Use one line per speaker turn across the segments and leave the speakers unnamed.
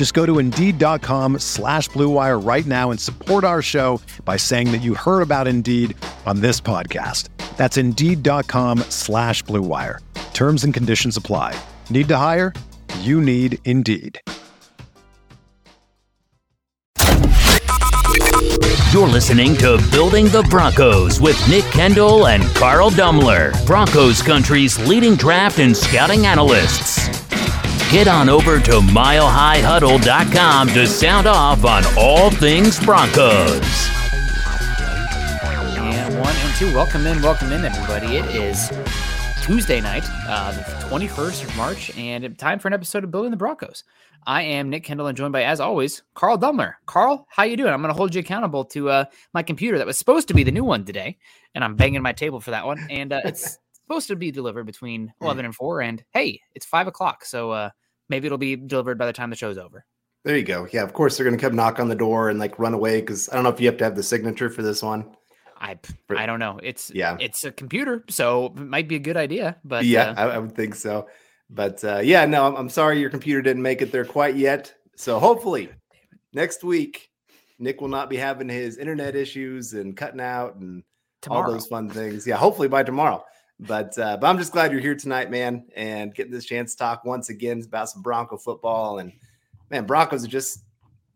Just go to Indeed.com slash BlueWire right now and support our show by saying that you heard about Indeed on this podcast. That's Indeed.com slash BlueWire. Terms and conditions apply. Need to hire? You need Indeed.
You're listening to Building the Broncos with Nick Kendell and Carl Dumler, Broncos Country's leading draft and scouting analysts. Get on over to milehighhuddle.com to sound off on all things Broncos.
And one and two. Welcome in, welcome in, everybody. It is Tuesday night, uh, the 21st of March, and time for an episode of Building the Broncos. I am Nick Kendell and joined by, as always, Carl Dumler. Carl, how you doing? I'm going to hold you accountable to uh, my computer that was supposed to be the new one today, and I'm banging my table for that one. And uh, it's supposed to be delivered between 11 and 4, and hey, it's 5 o'clock, so uh, maybe it'll be delivered by the time the show's over.
There you go. Yeah, of course they're going to come knock on the door and like run away because I don't know if you have to have the signature for this one.
I I don't know. It's yeah, it's a computer, so it might be a good idea. But
yeah, uh, I, I, would think so. But uh, yeah, no, I'm, I'm, sorry your computer didn't make it there quite yet. So hopefully next week, Nick will not be having his internet issues and cutting out and tomorrow. all those fun things. Yeah, hopefully by tomorrow. But uh, but I'm just glad you're here tonight, man, and getting this chance to talk once again about some Bronco football. And man, Broncos are just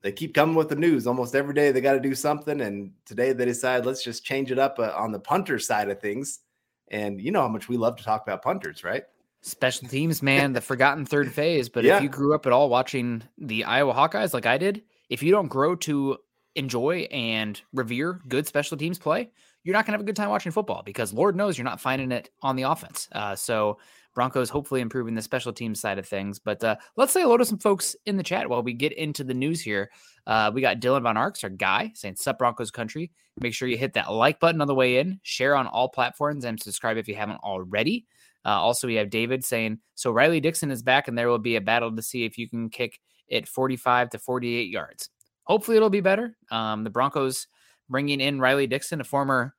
they keep coming with the news almost every day. They got to do something, and today they decide let's just change it up uh, on the punter side of things. And you know how much we love to talk about punters, right?
Special teams, man, the forgotten third phase. But yeah. if you grew up at all watching the Iowa Hawkeyes like I did, if you don't grow to enjoy and revere good special teams play, you're not going to have a good time watching football because Lord knows you're not finding it on the offense. Uh, so Broncos hopefully improving the special team side of things. But uh, let's say hello to some folks in the chat while we get into the news here. Uh, we got Dylan Von Arks, our guy, saying Sup Broncos Country. Make sure you hit that like button on the way in, share on all platforms, and subscribe if you haven't already. Uh, also, we have David saying, So Riley Dixon is back, and there will be a battle to see if you can kick it 45 to 48 yards. Hopefully, it'll be better. Um, the Broncos bringing in Riley Dixon, a former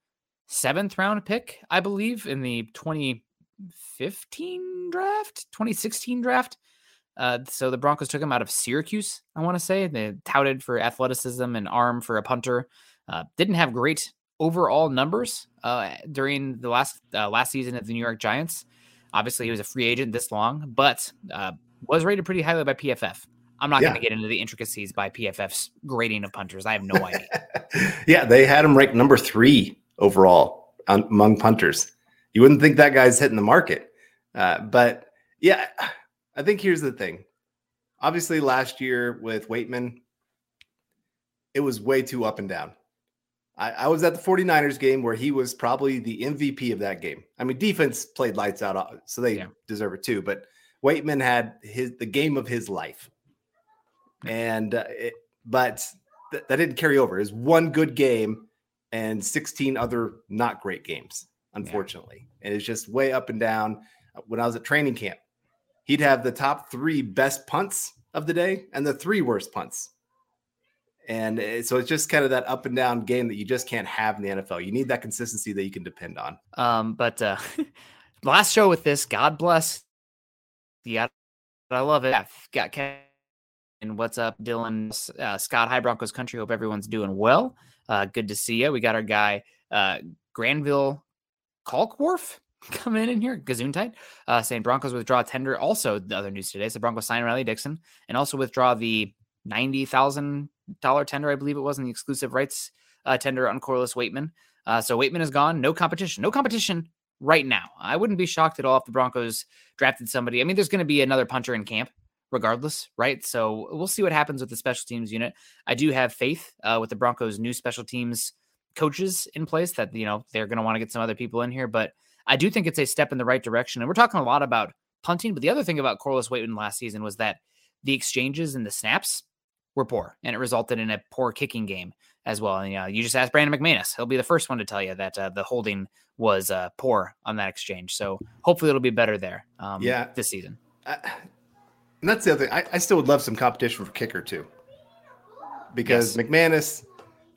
seventh round pick, I believe, in the 2015 draft, 2016 draft. Uh, so the Broncos took him out of Syracuse, I want to say. They touted for athleticism and arm for a punter. Uh, didn't have great overall numbers uh, during the last uh, last season of the New York Giants. Obviously, he was a free agent this long, but uh, was rated pretty highly by PFF. I'm not yeah. going to get into the intricacies by PFF's grading of punters. I have no idea.
yeah, they had him ranked number three overall among punters you wouldn't think that guy's hitting the market. Uh, but yeah, I think here's the thing. Obviously, last year with Waitman, it was way too up and down. I, I, was at the 49ers game where he was probably the MVP of that game. I mean, defense played lights out, uh, so they yeah. deserve it too. But Waitman had his the game of his life, and uh, it, but th- that didn't carry over. It was one good game and 16 other not great games unfortunately. Yeah. And it's just way up and down. When I was at training camp, he'd have the top three best punts of the day and the three worst punts. And eh, so it's just kind of that up and down game that you just can't have in the NFL. You need that consistency that you can depend on.
Um, but uh, last show with this, God bless. Yeah, I love it. I've got Kevin. What's up, Dylan? Uh, Scott, hi Broncos country. Hope everyone's doing well. Uh, good to see you. We got our guy uh, Granville Kalkworth coming in here, Gazoon uh, saying Broncos withdraw tender. Also, the other news today, so Broncos sign Riley Dixon and also withdraw the ninety thousand dollar tender, I believe it was, in the exclusive rights uh, tender on Corliss Waitman. Uh, so Waitman is gone. No competition. No competition right now. I wouldn't be shocked at all if the Broncos drafted somebody. I mean, there's going to be another punter in camp regardless, right? So we'll see what happens with the special teams unit. I do have faith uh, with the Broncos' new special teams coaches in place that, you know, they're going to want to get some other people in here, but I do think it's a step in the right direction. And we're talking a lot about punting, but the other thing about Corliss Waitman last season was that the exchanges and the snaps were poor, and it resulted in a poor kicking game as well. And you, you just ask Brandon McManus; he'll be the first one to tell you that uh, the holding was uh, poor on that exchange. So hopefully it'll be better there. Um, yeah, this season.
And that's the other thing. I, I, still would love some competition for kicker too, because yes. McManus,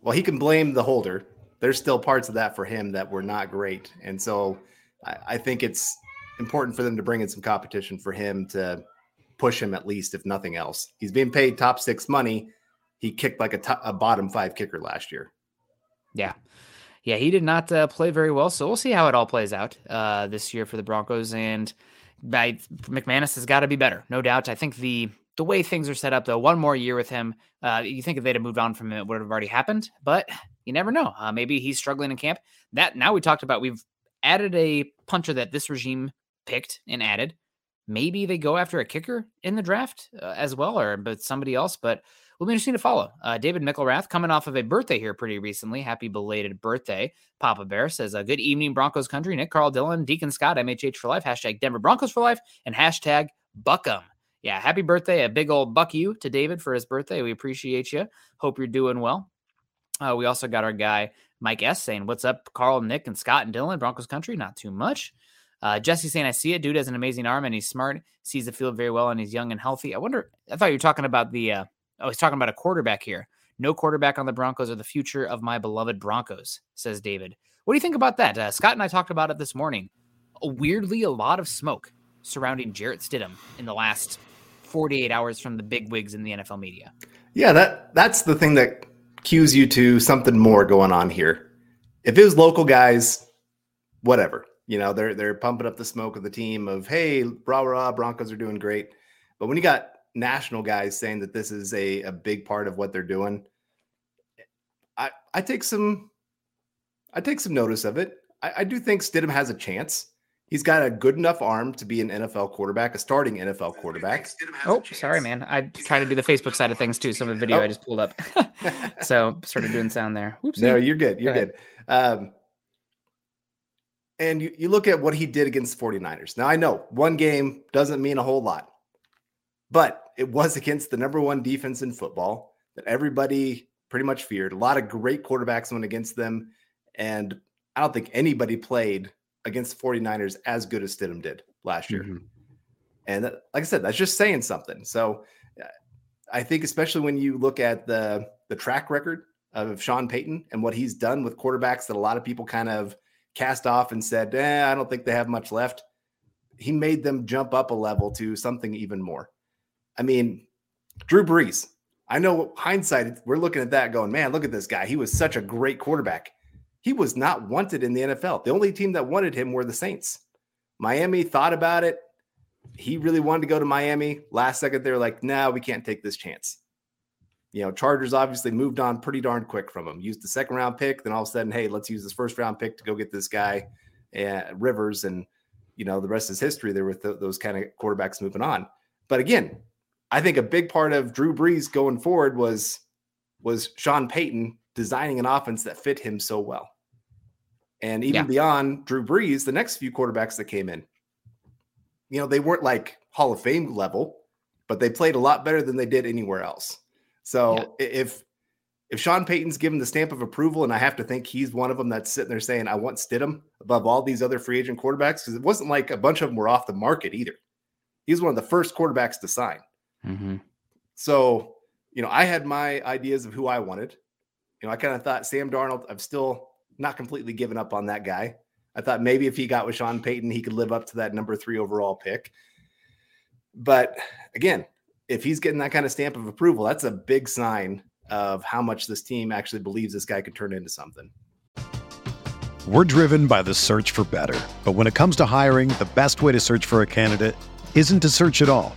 well, he can blame the holder. There's still parts of that for him that were not great, and so I, I think it's important for them to bring in some competition for him to push him at least, if nothing else. He's being paid top six money. He kicked like a, top, a bottom five kicker last year.
Yeah. Yeah, he did not uh, play very well. So we'll see how it all plays out uh, this year for the Broncos. And by, McManus has got to be better, no doubt. I think the the way things are set up, though, one more year with him, uh, you think if they'd have moved on from him, it would have already happened. But you never know. Uh, maybe he's struggling in camp. That now we talked about, we've added a punter that this regime picked and added maybe they go after a kicker in the draft uh, as well, or but somebody else. But will be interesting to follow. Uh, David Mickelrath coming off of a birthday here pretty recently. Happy belated birthday. Papa Bear says, uh, good evening, Broncos country. Nick Carl Dylan, Deacon Scott, MHH for life, hashtag Denver Broncos for life, and hashtag BuckEm. Yeah, happy birthday. A big old buck you to David for his birthday. We appreciate you. Hope you're doing well. Uh, we also got our guy Mike S saying, What's up, Carl, Nick, and Scott and Dylan, Broncos country? Not too much. Uh, Jesse saying, I see it. Dude has an amazing arm and he's smart, sees the field very well, and he's young and healthy. I wonder, I thought you were talking about the, uh, oh, he's talking about a quarterback here. No quarterback on the Broncos or the future of my beloved Broncos, says David. What do you think about that? Uh, Scott and I talked about it this morning. Weirdly, a lot of smoke surrounding Jarrett Stidham in the last 48 hours from the big wigs in the NFL media.
Yeah, that that's the thing that cues you to something more going on here. If it was local guys, whatever. You know, they're they're pumping up the smoke of the team of hey, rah rah, Broncos are doing great. But when you got national guys saying that this is a, a big part of what they're doing, I I take some I take some notice of it. I, I do think Stidham has a chance. He's got a good enough arm to be an NFL quarterback, a starting NFL quarterback.
Oh, sorry, man. I try to do the Facebook side of things too. Some of the video oh. I just pulled up. so started doing sound there.
Oopsie. No, you're good. You're Go good. Um, and you, you look at what he did against the 49ers. Now, I know one game doesn't mean a whole lot, but it was against the number one defense in football that everybody pretty much feared. A lot of great quarterbacks went against them. And I don't think anybody played against the 49ers as good as Stidham did last year. Mm-hmm. And that, like I said, that's just saying something. So I think, especially when you look at the the track record of Sean Payton and what he's done with quarterbacks that a lot of people kind of – cast off and said, eh, I don't think they have much left. He made them jump up a level to something even more. I mean, Drew Brees. I know hindsight, we're looking at that going, man, look at this guy. He was such a great quarterback. He was not wanted in the NFL. The only team that wanted him were the Saints. Miami thought about it. He really wanted to go to Miami. Last second, they're like, no, nah, we can't take this chance you know, Chargers obviously moved on pretty darn quick from him. Used the second round pick, then all of a sudden, hey, let's use this first round pick to go get this guy, uh, Rivers, and you know the rest is history there with th- those kind of quarterbacks moving on. But again, I think a big part of Drew Brees going forward was was Sean Payton designing an offense that fit him so well. And even yeah. beyond Drew Brees, the next few quarterbacks that came in, you know, they weren't like Hall of Fame level, but they played a lot better than they did anywhere else. So yeah. if if Sean Payton's given the stamp of approval, and I have to think he's one of them that's sitting there saying, I want Stidham above all these other free agent quarterbacks, because it wasn't like a bunch of them were off the market either. He's one of the first quarterbacks to sign. Mm-hmm. So, you know, I had my ideas of who I wanted. You know, I kind of thought Sam Darnold, I'm still not completely given up on that guy. I thought maybe if he got with Sean Payton, he could live up to that number three overall pick. But again, if he's getting that kind of stamp of approval, that's a big sign of how much this team actually believes this guy could turn into something.
We're driven by the search for better. But when it comes to hiring, the best way to search for a candidate isn't to search at all.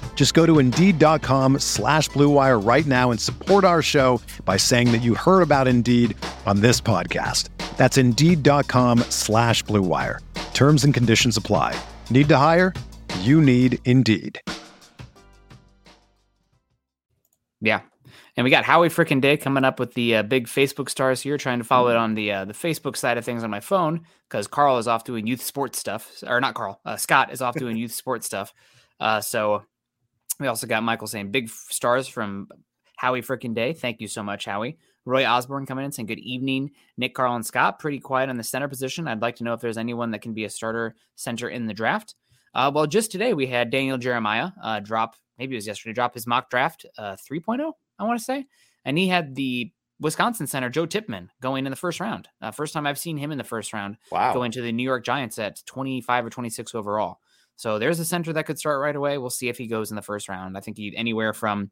Just go to Indeed.com slash BlueWire right now and support our show by saying that you heard about Indeed on this podcast. That's Indeed.com slash BlueWire. Terms and conditions apply. Need to hire? You need Indeed.
Yeah. And we got Howie freaking Day coming up with the uh, big Facebook stars here, trying to follow it on the uh, the Facebook side of things on my phone because Carl is off doing youth sports stuff, or not Carl, uh, Scott is off doing youth sports stuff. Uh, so we also got Michael saying big stars from Howie freaking Day. Thank you so much, Howie. Roy Osborne coming in saying good evening. Nick, Carl, and Scott pretty quiet on the center position. I'd like to know if there's anyone that can be a starter center in the draft. Uh, well, just today we had Daniel Jeremiah uh, drop maybe it was yesterday, drop his mock draft uh, 3.0, I want to say. And he had the Wisconsin center, Joe Tippmann, going in the first round. Uh, first time I've seen him in the first round.
Wow.
Going to the New York Giants at 25 or 26 overall. So there's a center that could start right away. We'll see if he goes in the first round. I think he anywhere from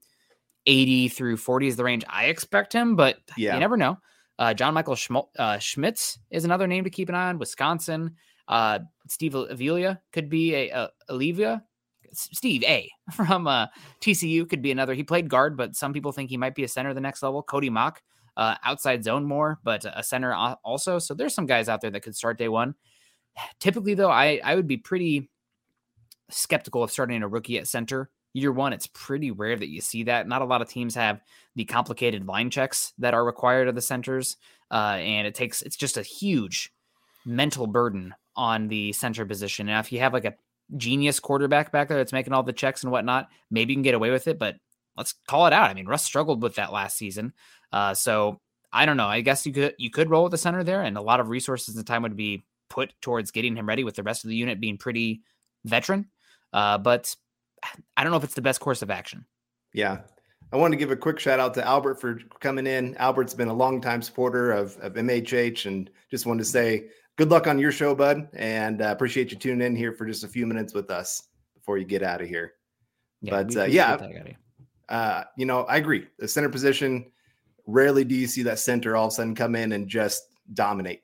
80 through 40 is the range I expect him, but yeah. you never know. Uh, John Michael Schmo- uh, Schmitz is another name to keep an eye on. Wisconsin. Uh, Steve Avila could be a, a Olivia Steve A from uh, TCU could be another. He played guard, but some people think he might be a center the next level. Cody Mauch, uh, outside zone more, but a center also. So there's some guys out there that could start day one. Typically, though, I I would be pretty skeptical of starting a rookie at center year one. It's pretty rare that you see that. Not a lot of teams have the complicated line checks that are required of the centers, uh, and it takes it's just a huge mental burden on the center position. Now, if you have like a genius quarterback back there that's making all the checks and whatnot, maybe you can get away with it. But let's call it out. I mean, Russ struggled with that last season. Uh, so I don't know. I guess you could you could roll with the center there, and a lot of resources and time would be put towards getting him ready with the rest of the unit being pretty veteran. Uh, but I don't know if it's the best course of action.
Yeah. I want to give a quick shout out to Albert for coming in. Albert's been a longtime supporter of, of MHH and just wanted to say good luck on your show, bud, and uh, appreciate you tuning in here for just a few minutes with us before you get out of here. Yeah, but uh, yeah, uh, you know, I agree. The center position, rarely do you see that center all of a sudden come in and just dominate.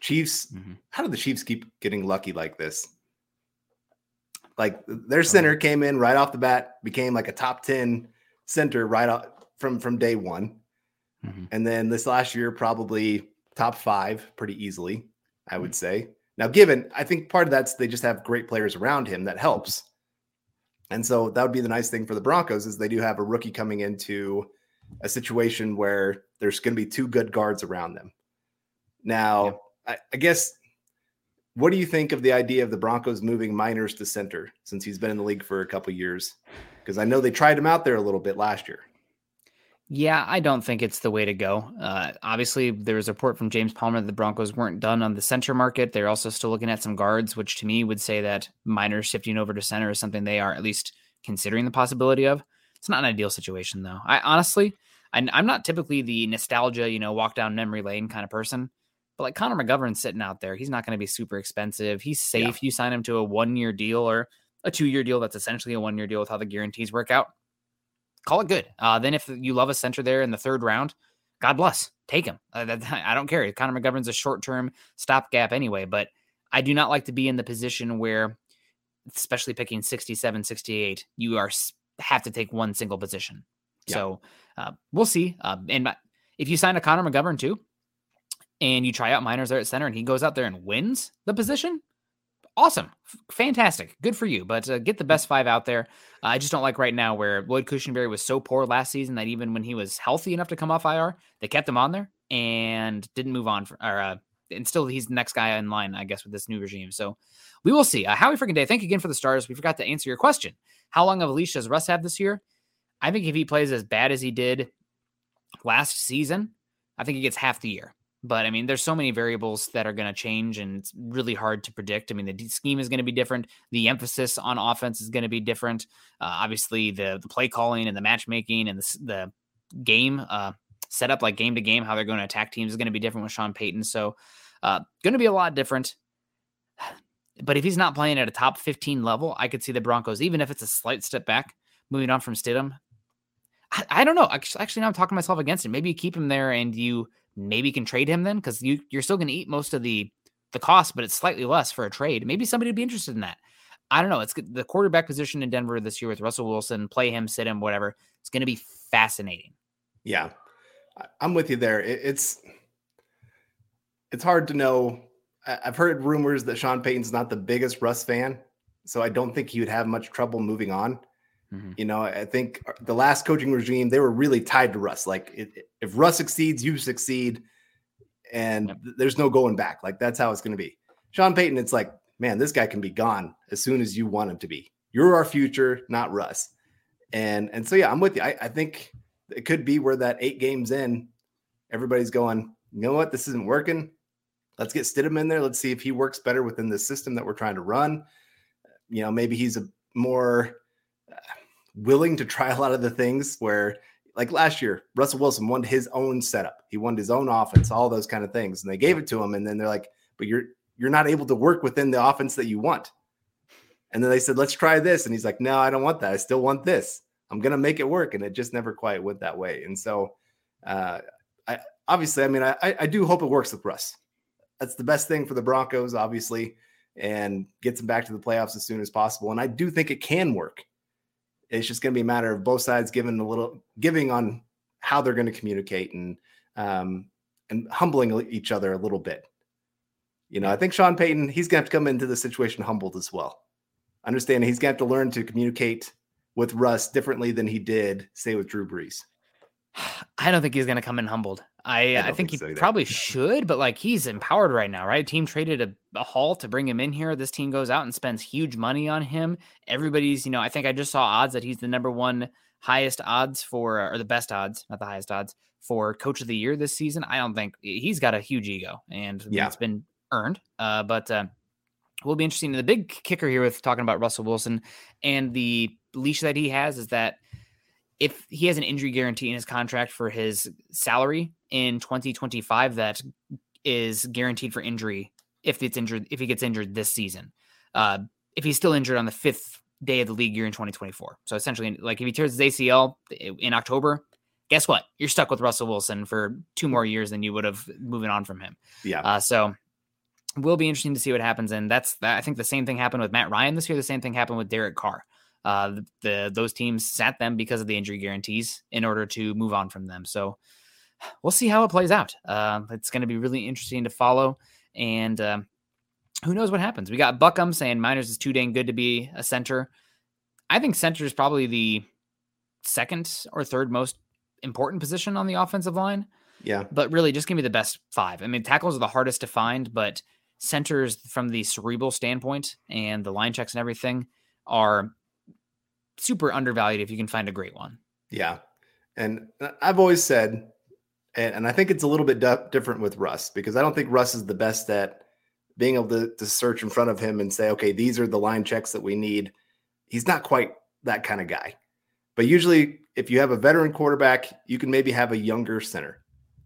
Chiefs, mm-hmm. how do the Chiefs keep getting lucky like this? Like their center came in right off the bat, became like a top 10 center right off from from day one. Mm-hmm. And then this last year, probably top five pretty easily. I would say. Now, given, I think part of that's they just have great players around him that helps. And so that would be the nice thing for the Broncos is they do have a rookie coming into a situation where there's going to be two good guards around them. Now, yeah. I, I, guess what do you think of the idea of the Broncos moving Meinerz to center since he's been in the league for a couple years? Because I know they tried him out there a little bit last year.
Yeah, I don't think it's the way to go. Uh, obviously, there was a report from James Palmer that the Broncos weren't done on the center market. They're also still looking at some guards, which to me would say that Meinerz shifting over to center is something they are at least considering the possibility of. It's not an ideal situation, though. I honestly, I, I'm not typically the nostalgia, you know, walk down memory lane kind of person. But like Connor McGovern's sitting out there, he's not going to be super expensive. He's safe. Yeah. You sign him to a one year deal or a two year deal that's essentially a one year deal with how the guarantees work out call it good. Uh, then if you love a center there in the third round, God bless, take him. Uh, that, I don't care. Connor McGovern's a short term stopgap anyway, but I do not like to be in the position where, especially picking 67, 68, you are have to take one single position. Yeah. So uh, we'll see. Uh, and if you sign a Connor McGovern too, and you try out Meinerz there at center, and he goes out there and wins the position, awesome, fantastic, good for you. But uh, get the best five out there. Uh, I just don't like right now where Lloyd Cushenberry was so poor last season that even when he was healthy enough to come off IR, they kept him on there and didn't move on. For, or uh, and still he's the next guy in line, I guess, with this new regime. So we will see. Uh, Howie freaking day. Thank you again for the stars. We forgot to answer your question. How long of a leash does Russ have this year? I think if he plays as bad as he did last season, I think he gets half the year. But I mean, there's so many variables that are going to change, and it's really hard to predict. I mean, the scheme is going to be different. The emphasis on offense is going to be different. Uh, obviously, the the play calling and the matchmaking and the, the game uh, setup, like game to game, how they're going to attack teams, is going to be different with Sean Payton. So, uh, going to be a lot different. But if he's not playing at a top 15 level, I could see the Broncos, even if it's a slight step back, moving on from Stidham. I, I don't know. Actually, now I'm talking myself against it. Maybe you keep him there and you maybe can trade him then because you you're still going to eat most of the the cost, but it's slightly less for a trade. Maybe somebody would be interested in that. I don't know. It's the quarterback position in Denver this year with Russell Wilson. Play him, sit him, whatever. It's going to be fascinating.
Yeah, I'm with you there. It's it's hard to know. I've heard rumors that Sean Payton's not the biggest Russ fan, so I don't think he would have much trouble moving on. Mm-hmm. You know, I think the last coaching regime they were really tied to Russ. Like, it, if Russ succeeds, you succeed, and yep. there's no going back. Like that's how it's going to be. Sean Payton, it's like, man, this guy can be gone as soon as you want him to be. You're our future, not Russ. And and so yeah, I'm with you. I, I think it could be where that eight games in, everybody's going, you know what, this isn't working. Let's get Stidham in there. Let's see if he works better within the system that we're trying to run. You know, maybe he's a more uh, willing to try a lot of the things where, like last year, Russell Wilson won his own setup. He won his own offense, all those kind of things, and they gave it to him. And then they're like, "But you're you're not able to work within the offense that you want." And then they said, "Let's try this," and he's like, "No, I don't want that. I still want this." I'm gonna make it work, and it just never quite went that way. And so, uh, I obviously, I mean, I, I do hope it works with Russ. That's the best thing for the Broncos, obviously, and gets them back to the playoffs as soon as possible. And I do think it can work. It's just going to be a matter of both sides giving a little giving on how they're going to communicate and um, and humbling each other a little bit. You know, I think Sean Payton he's going to have to come into the situation humbled as well. Understand he's going to have to learn to communicate with Russ differently than he did, say, with Drew Brees?
I don't think he's going to come in humbled. I, I, I think, think, he so probably should, but like he's empowered right now, right? Team traded a, a haul to bring him in here. This team goes out and spends huge money on him. Everybody's, you know, I think I just saw odds that he's the number one highest odds for, or the best odds, not the highest odds for coach of the year this season. I don't think he's got a huge ego and yeah. it's been earned. Uh, but uh, will be interesting. The big kicker here with talking about Russell Wilson and the leash that he has is that if he has an injury guarantee in his contract for his salary in 2025 that is guaranteed for injury if it's injured if he gets injured this season. Uh, if he's still injured on the fifth day of the league year in 2024 so essentially like if he tears his acl in october guess what? You're stuck with russell wilson for two more years than you would have moving on from him.
Yeah.
Uh, so it will be interesting to see what happens. And that's that i think the same thing happened with matt ryan this year. The same thing happened with derek carr uh, the, those teams sat them because of the injury guarantees in order to move on from them. So we'll see how it plays out. Uh, it's going to be really interesting to follow, and uh, who knows what happens. We got Buckham saying Meinerz is too dang good to be a center. I think center is probably the second or third most important position on the offensive line.
Yeah.
But really, just give me the best five. I mean, tackles are the hardest to find, but centers from the cerebral standpoint and the line checks and everything are super undervalued if you can find a great one.
Yeah. And uh, I've always said, and, I think it's a little bit different with Russ because I don't think Russ is the best at being able to, to search in front of him and say, okay, these are the line checks that we need. He's not quite that kind of guy. But usually, if you have a veteran quarterback, you can maybe have a younger center.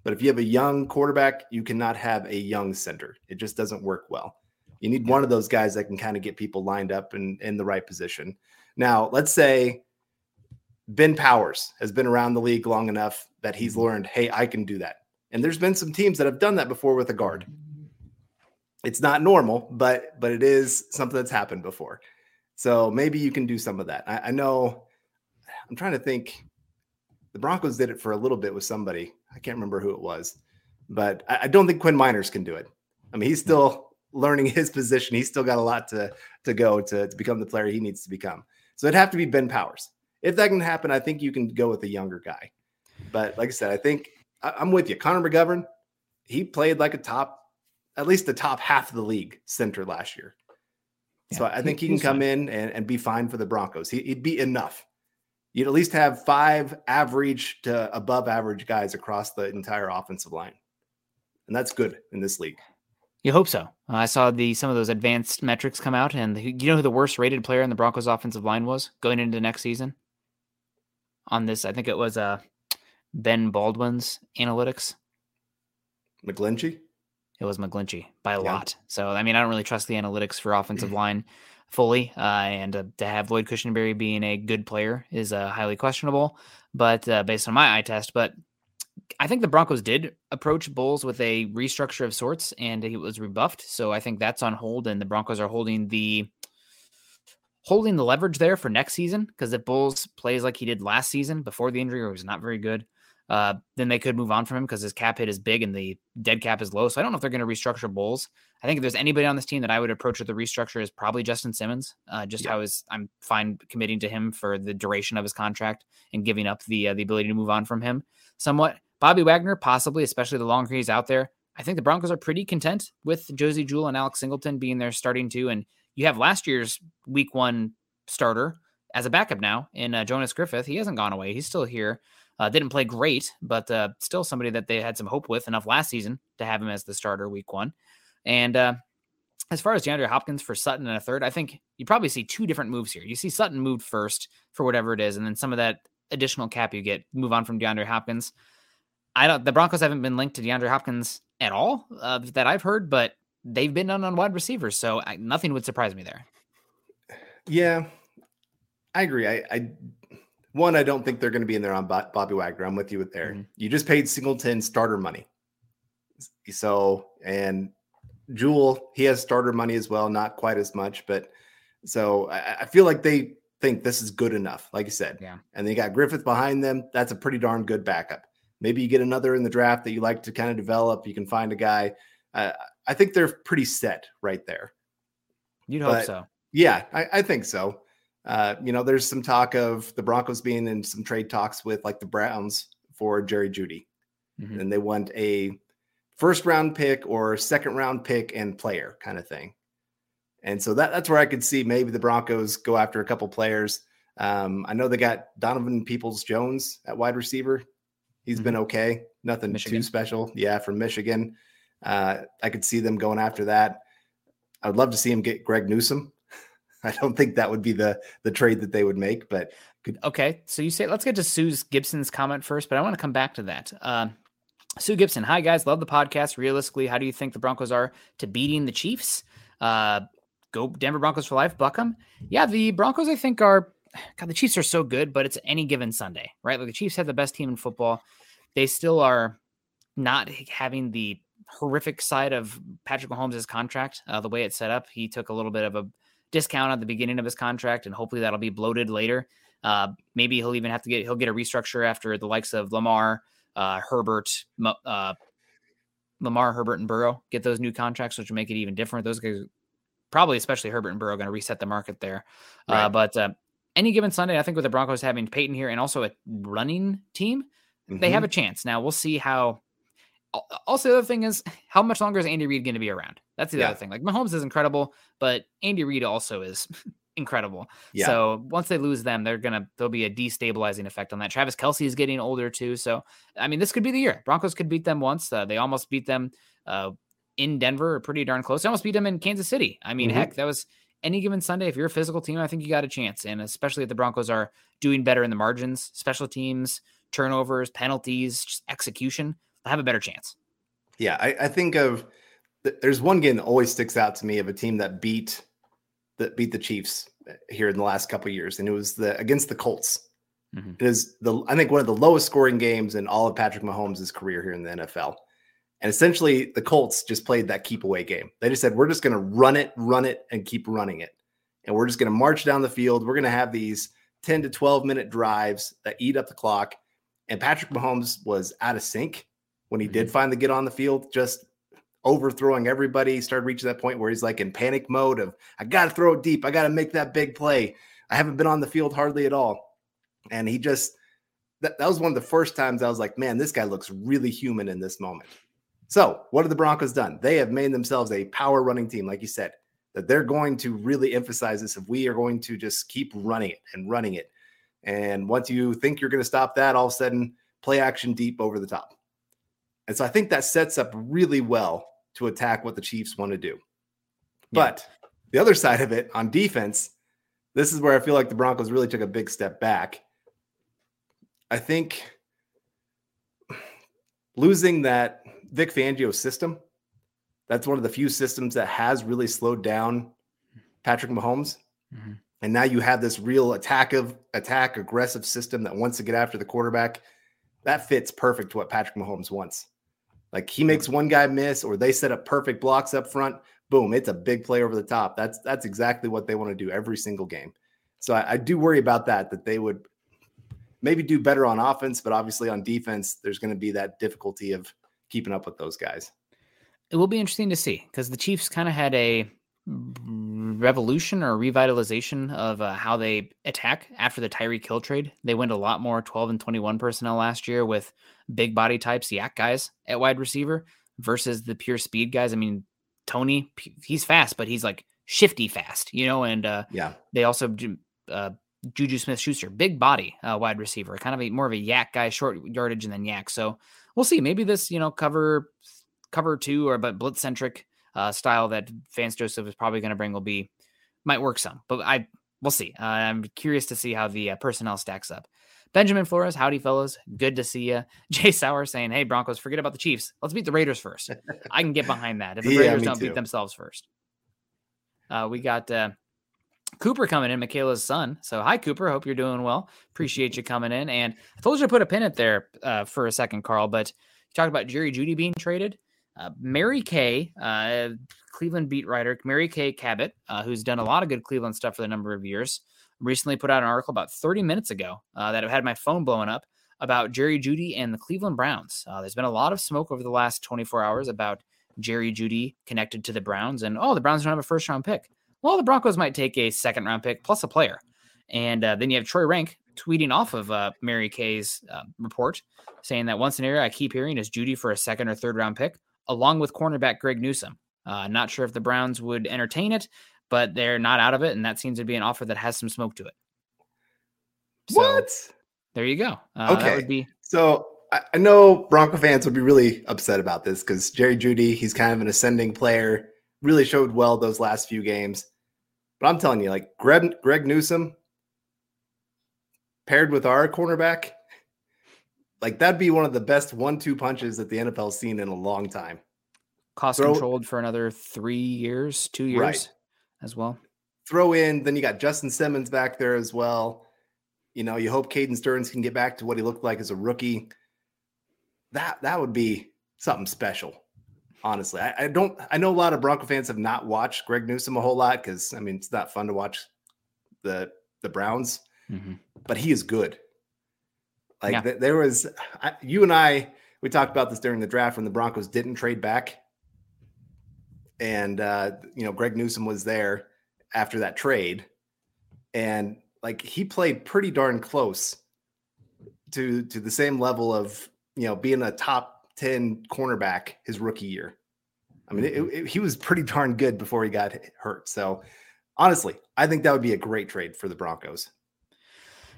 But if you have a young quarterback, you cannot have a young center. It just doesn't work well. You need one of those guys that can kind of get people lined up and in the right position. Now, let's say Ben Powers has been around the league long enough that he's mm-hmm. learned, hey, I can do that. And there's been some teams that have done that before with a guard. It's not normal, but but it is something that's happened before. So maybe you can do some of that. I, I know I'm trying to think. The Broncos did it for a little bit with somebody. I can't remember who it was, but I, I don't think Quinn Meinerz can do it. I mean, he's still learning his position. He's still got a lot to to go to, to become the player he needs to become. So it'd have to be Ben Powers. If that can happen, I think you can go with a younger guy. But like I said, I think I, am with you. Connor McGovern, he played like a top, at least the top half of the league center last year. Yeah, so I think he, he can come fine. in and, and be fine for the Broncos. He, would be enough. You'd at least have five average to above average guys across the entire offensive line. and that's good in this league.
You hope so. I saw the some of those advanced metrics come out, and you know who the worst rated player in the Broncos offensive line was going into next season. On this, I think it was uh, Ben Baldwin's analytics.
McGlinchey.
It was McGlinchey by a yeah. lot. So I mean, I don't really trust the analytics for offensive line fully, uh, and uh, to have Lloyd Cushenberry being a good player is uh, highly questionable. But uh, based on my eye test, but I think the Broncos did approach Bolles with a restructure of sorts, and it was rebuffed. So I think that's on hold, and the Broncos are holding the holding the leverage there for next season. Because if Bolles plays like he did last season before the injury, or was not very good, uh, then they could move on from him because his cap hit is big and the dead cap is low. So I don't know if they're going to restructure Bolles. I think if there's anybody on this team that I would approach with the restructure is probably Justin Simmons. Uh, just yeah. how is I'm fine committing to him for the duration of his contract and giving up the uh, the ability to move on from him somewhat. Bobby Wagner, possibly, especially the longer he's out there. I think the Broncos are pretty content with Josey Jewell and Alex Singleton being there starting two. And you have last year's week one starter as a backup now in uh, Jonas Griffith. He hasn't gone away. He's still here. Uh, didn't play great, but uh, still somebody that they had some hope with enough last season to have him as the starter week one. And uh, as far as DeAndre Hopkins for Sutton and a third, I think you probably see two different moves here. You see Sutton moved first for whatever it is, and then some of that additional cap you get move on from DeAndre Hopkins. I don't. The Broncos haven't been linked to DeAndre Hopkins at all uh, that I've heard, but they've been on, on wide receivers, so I, nothing would surprise me there.
Yeah, I agree. I, I one, I don't think they're going to be in there on Bobby Wagner. I'm with you with there. Mm-hmm. You just paid Singleton starter money, so and Jewell he has starter money as well, not quite as much, but so I, I feel like they think this is good enough, like you said.
Yeah.
And they got Griffith behind them. That's a pretty darn good backup. Maybe you get another in the draft that you like to kind of develop. You can find a guy. Uh, I think they're pretty set right there.
You'd but, hope so.
Yeah, I, I think so. Uh, you know, there's some talk of the Broncos being in some trade talks with like the Browns for Jerry Jeudy. mm-hmm. and they want a first round pick or second round pick and player kind of thing. And so that, that's where I could see maybe the Broncos go after a couple players. Um, I know they got Donovan Peoples Jones at wide receiver. He's mm-hmm. been okay. Nothing Michigan. too special. Yeah, from Michigan. Uh, I could see them going after that. I would love to see him get Greg Newsome. I don't think that would be the the trade that they would make, but
could... okay. So you say let's get to Sue Gibson's comment first, but I want to come back to that. Uh, Sue Gibson, hi guys, love the podcast. Realistically, how do you think the Broncos are to beating the Chiefs? Uh, go Denver Broncos for life, BuckEm. Yeah, the Broncos I think are God. The Chiefs are so good, but it's any given Sunday, right? Like the Chiefs have the best team in football they still are not having the horrific side of Patrick Mahomes' contract. Uh, the way it's set up, he took a little bit of a discount at the beginning of his contract, and hopefully that'll be bloated later. Uh, maybe he'll even have to get he'll get a restructure after the likes of Lamar, uh, Herbert, uh, Lamar, Herbert, and Burrow get those new contracts, which will make it even different. Those guys, probably especially Herbert and Burrow, going to reset the market there. Uh, right. but uh, any given Sunday, I think with the Broncos having Peyton here and also a running team, Mm-hmm. They have mm-hmm. a chance. Now we'll see how. Also, the other thing is, how much longer is Andy Reid going to be around? That's the yeah. other thing. Like Mahomes is incredible, but Andy Reid also is incredible. Yeah. So once they lose them, they're gonna there'll be a destabilizing effect on that. Travis Kelce is getting older too, so I mean, this could be the year. Broncos could beat them once. Uh, they almost beat them uh, in Denver, pretty darn close. They almost beat them in Kansas City. I mean, mm-hmm. heck, that was any given Sunday. If you're a physical team, I think you got a chance, and especially if the Broncos are doing better in the margins, special teams turnovers, penalties, just execution, they'll have a better chance.
Yeah, I, I think of there's one game that always sticks out to me of a team that beat that beat the Chiefs uh, here in the last couple years, and it was the against the Colts. Mm-hmm. It is the I think one of the lowest scoring games in all of Patrick Mahomes' career here in the NFL. And essentially, the Colts just played that keep away game. They just said, we're just going to run it, run it, and keep running it. And we're just going to march down the field. We're going to have these 10 to 12 minute drives that eat up the clock. And Patrick Mahomes was out of sync when he mm-hmm. did finally get on the field, just overthrowing everybody. He started reaching that point where he's like in panic mode of, I got to throw it deep. I got to make that big play. I haven't been on the field hardly at all. And he just, that, that was one of the first times I was like, man, this guy looks really human in this moment. So, what have the Broncos done? They have made themselves a power running team, like you said, that they're going to really emphasize this. If we are going to just keep running it and running it and once you think you're going to stop that, all of a sudden, play action deep over the top. And so I think that sets up really well to attack what the Chiefs want to do. Yeah. But the other side of it on defense, this is where I feel like the Broncos really took a big step back. I think losing that Vic Fangio's system, that's one of the few systems that has really slowed down Patrick Mahomes. Mm-hmm. And now you have this real attack of attack aggressive system that wants to get after the quarterback. That fits perfect to what Patrick Mahomes wants. Like he makes one guy miss, or they set up perfect blocks up front. Boom! It's a big play over the top. That's that's exactly what they want to do every single game. So I, I do worry about that. That they would maybe do better on offense, but obviously on defense, there's going to be that difficulty of keeping up with those guys.
It will be interesting to see because the Chiefs kind of had a revolution or revitalization of uh, how they attack after the Tyreek Hill trade. They went a lot more 12 and 21 personnel last year with big body types, YAC guys at wide receiver versus the pure speed guys. I mean, Toney, he's fast, but he's like shifty fast, you know, and uh,
yeah,
they also uh, Juju Smith Schuster, big body uh, wide receiver, kind of a more of a YAC guy, short yardage and then YAC. So we'll see. Maybe this, you know, cover cover two or but blitz centric uh, style that Vance Joseph is probably going to bring will be might work some, but I we'll see. Uh, I'm curious to see how the uh, personnel stacks up. Benjamin Flores, howdy fellas, good to see you. Jay Sauer saying, "Hey Broncos, forget about the Chiefs. Let's beat the Raiders first. I can get behind that if the yeah, Raiders don't too. beat themselves first. Uh, we got uh, Cooper coming in, Michaela's son. So hi Cooper, hope you're doing well. Appreciate you coming in. And I told you to put a pin it there uh, for a second, Carl. But you talked about Jerry Jeudy being traded. Uh, Mary Kay, uh, Cleveland beat writer Mary Kay Cabot, uh, who's done a lot of good Cleveland stuff for a number of years, recently put out an article about 30 minutes ago uh, that had my phone blowing up about Jerry Jeudy and the Cleveland Browns. Uh, there's been a lot of smoke over the last 24 hours about Jerry Jeudy connected to the Browns, and oh, the Browns don't have a first round pick. Well, the Broncos might take a second round pick plus a player. And uh, then you have Troy Rank tweeting off of Mary Kay's report saying that one scenario I keep hearing is Jeudy for a second or third round pick along with cornerback Greg Newsome. Uh, not sure if the Browns would entertain it, but they're not out of it, and that seems to be an offer that has some smoke to it.
So, what?
There you go. Uh,
okay. be so. I know Bronco fans would be really upset about this because Jerry Jeudy, he's kind of an ascending player, really showed well those last few games. But I'm telling you, like Greg, Greg Newsome paired with our cornerback, like that'd be one of the best one-two punches that the NFL's seen in a long time.
Cost Throw, controlled for another three years, two years right. as well.
Throw in, then you got Justin Simmons back there as well. You know, you hope Caden Sterns can get back to what he looked like as a rookie. That that would be something special. Honestly, I, I don't. I know a lot of Bronco fans have not watched Greg Newsome a whole lot because I mean it's not fun to watch the the Browns, mm-hmm. but he is good. Like yeah. th- there was, I, you and I, we talked about this during the draft when the Broncos didn't trade back, and uh, you know Greg Newsome was there after that trade, and like he played pretty darn close to to the same level of you know being a top ten cornerback his rookie year. I mean, it, mm-hmm. it, he was pretty darn good before he got hurt. So honestly, I think that would be a great trade for the Broncos.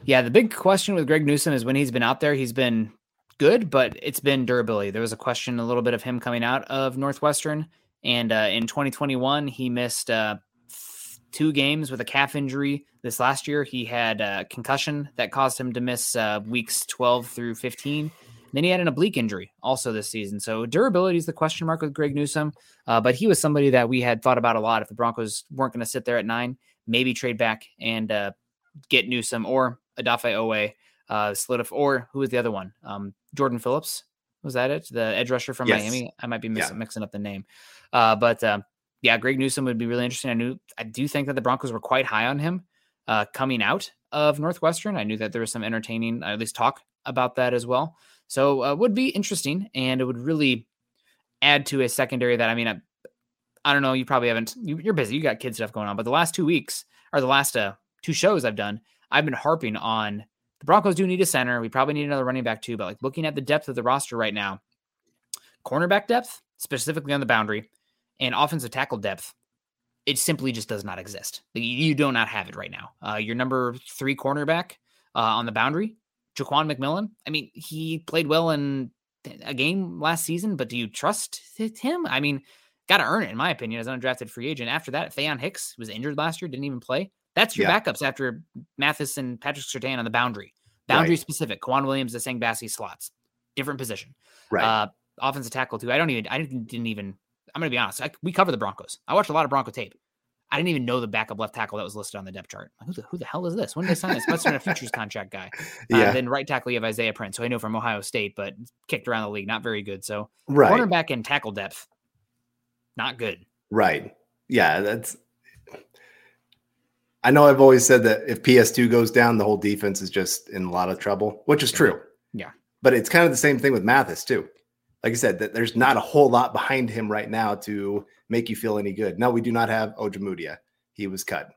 Yeah, the big question with Greg Newsome is when he's been out there, he's been good, but it's been durability. There was a question a little bit of him coming out of Northwestern, and uh, in 2021 he missed uh, two games with a calf injury. This last year he had a concussion that caused him to miss uh, weeks 12 through 15. Then he had an oblique injury also this season. So durability is the question mark with Greg Newsome, Uh, but he was somebody that we had thought about a lot. If the Broncos weren't going to sit there at nine, maybe trade back and uh, get Newsome or Odafe Oweh, uh, Solidif, or who was the other one? Um, Jordan Phillips. Was that it? The edge rusher from yes. Miami? I might be yeah. mixing up the name. Uh, but uh, yeah, Greg Newsome would be really interesting. I knew, I do think that the Broncos were quite high on him uh, coming out of Northwestern. I knew that there was some entertaining, at least talk about that as well. So uh, would be interesting, and it would really add to a secondary that I mean, I, I don't know. You probably haven't. You, are busy. You got kid stuff going on, but the last two weeks or the last uh, two shows I've done, I've been harping on the Broncos do need a center. We probably need another running back too, but like looking at the depth of the roster right now, cornerback depth, specifically on the boundary, and offensive tackle depth, it simply just does not exist. You do not have it right now. Uh, your number three cornerback uh, on the boundary, Jaquan McMillan. I mean, he played well in a game last season, but do you trust him? I mean, got to earn it, in my opinion, as an undrafted free agent. After that, Faion Hicks was injured last year, didn't even play. That's your yeah. backups after Mathis and Patrick Surtain on the boundary. Boundary right. specific. K'Waun Williams, the Bassey slots. Different position.
Right. Uh,
offensive tackle, too. I don't even, I didn't, didn't even, I'm going to be honest. I, we cover the Broncos. I watched a lot of Bronco tape. I didn't even know the backup left tackle that was listed on the depth chart. Like, who, the, who the hell is this? When did they sign this? Must have been a futures contract guy. Uh, yeah. Uh, then right tackle, you have Isaiah Prince, who I know from Ohio State, but kicked around the league, not very good. So right. cornerback and tackle depth, not good.
Right. Yeah, that's. I know I've always said that if PS2 goes down, the whole defense is just in a lot of trouble, which is true.
Yeah.
But it's kind of the same thing with Mathis, too. Like I said, that there's not a whole lot behind him right now to make you feel any good. No, we do not have Ojemudia. He was cut.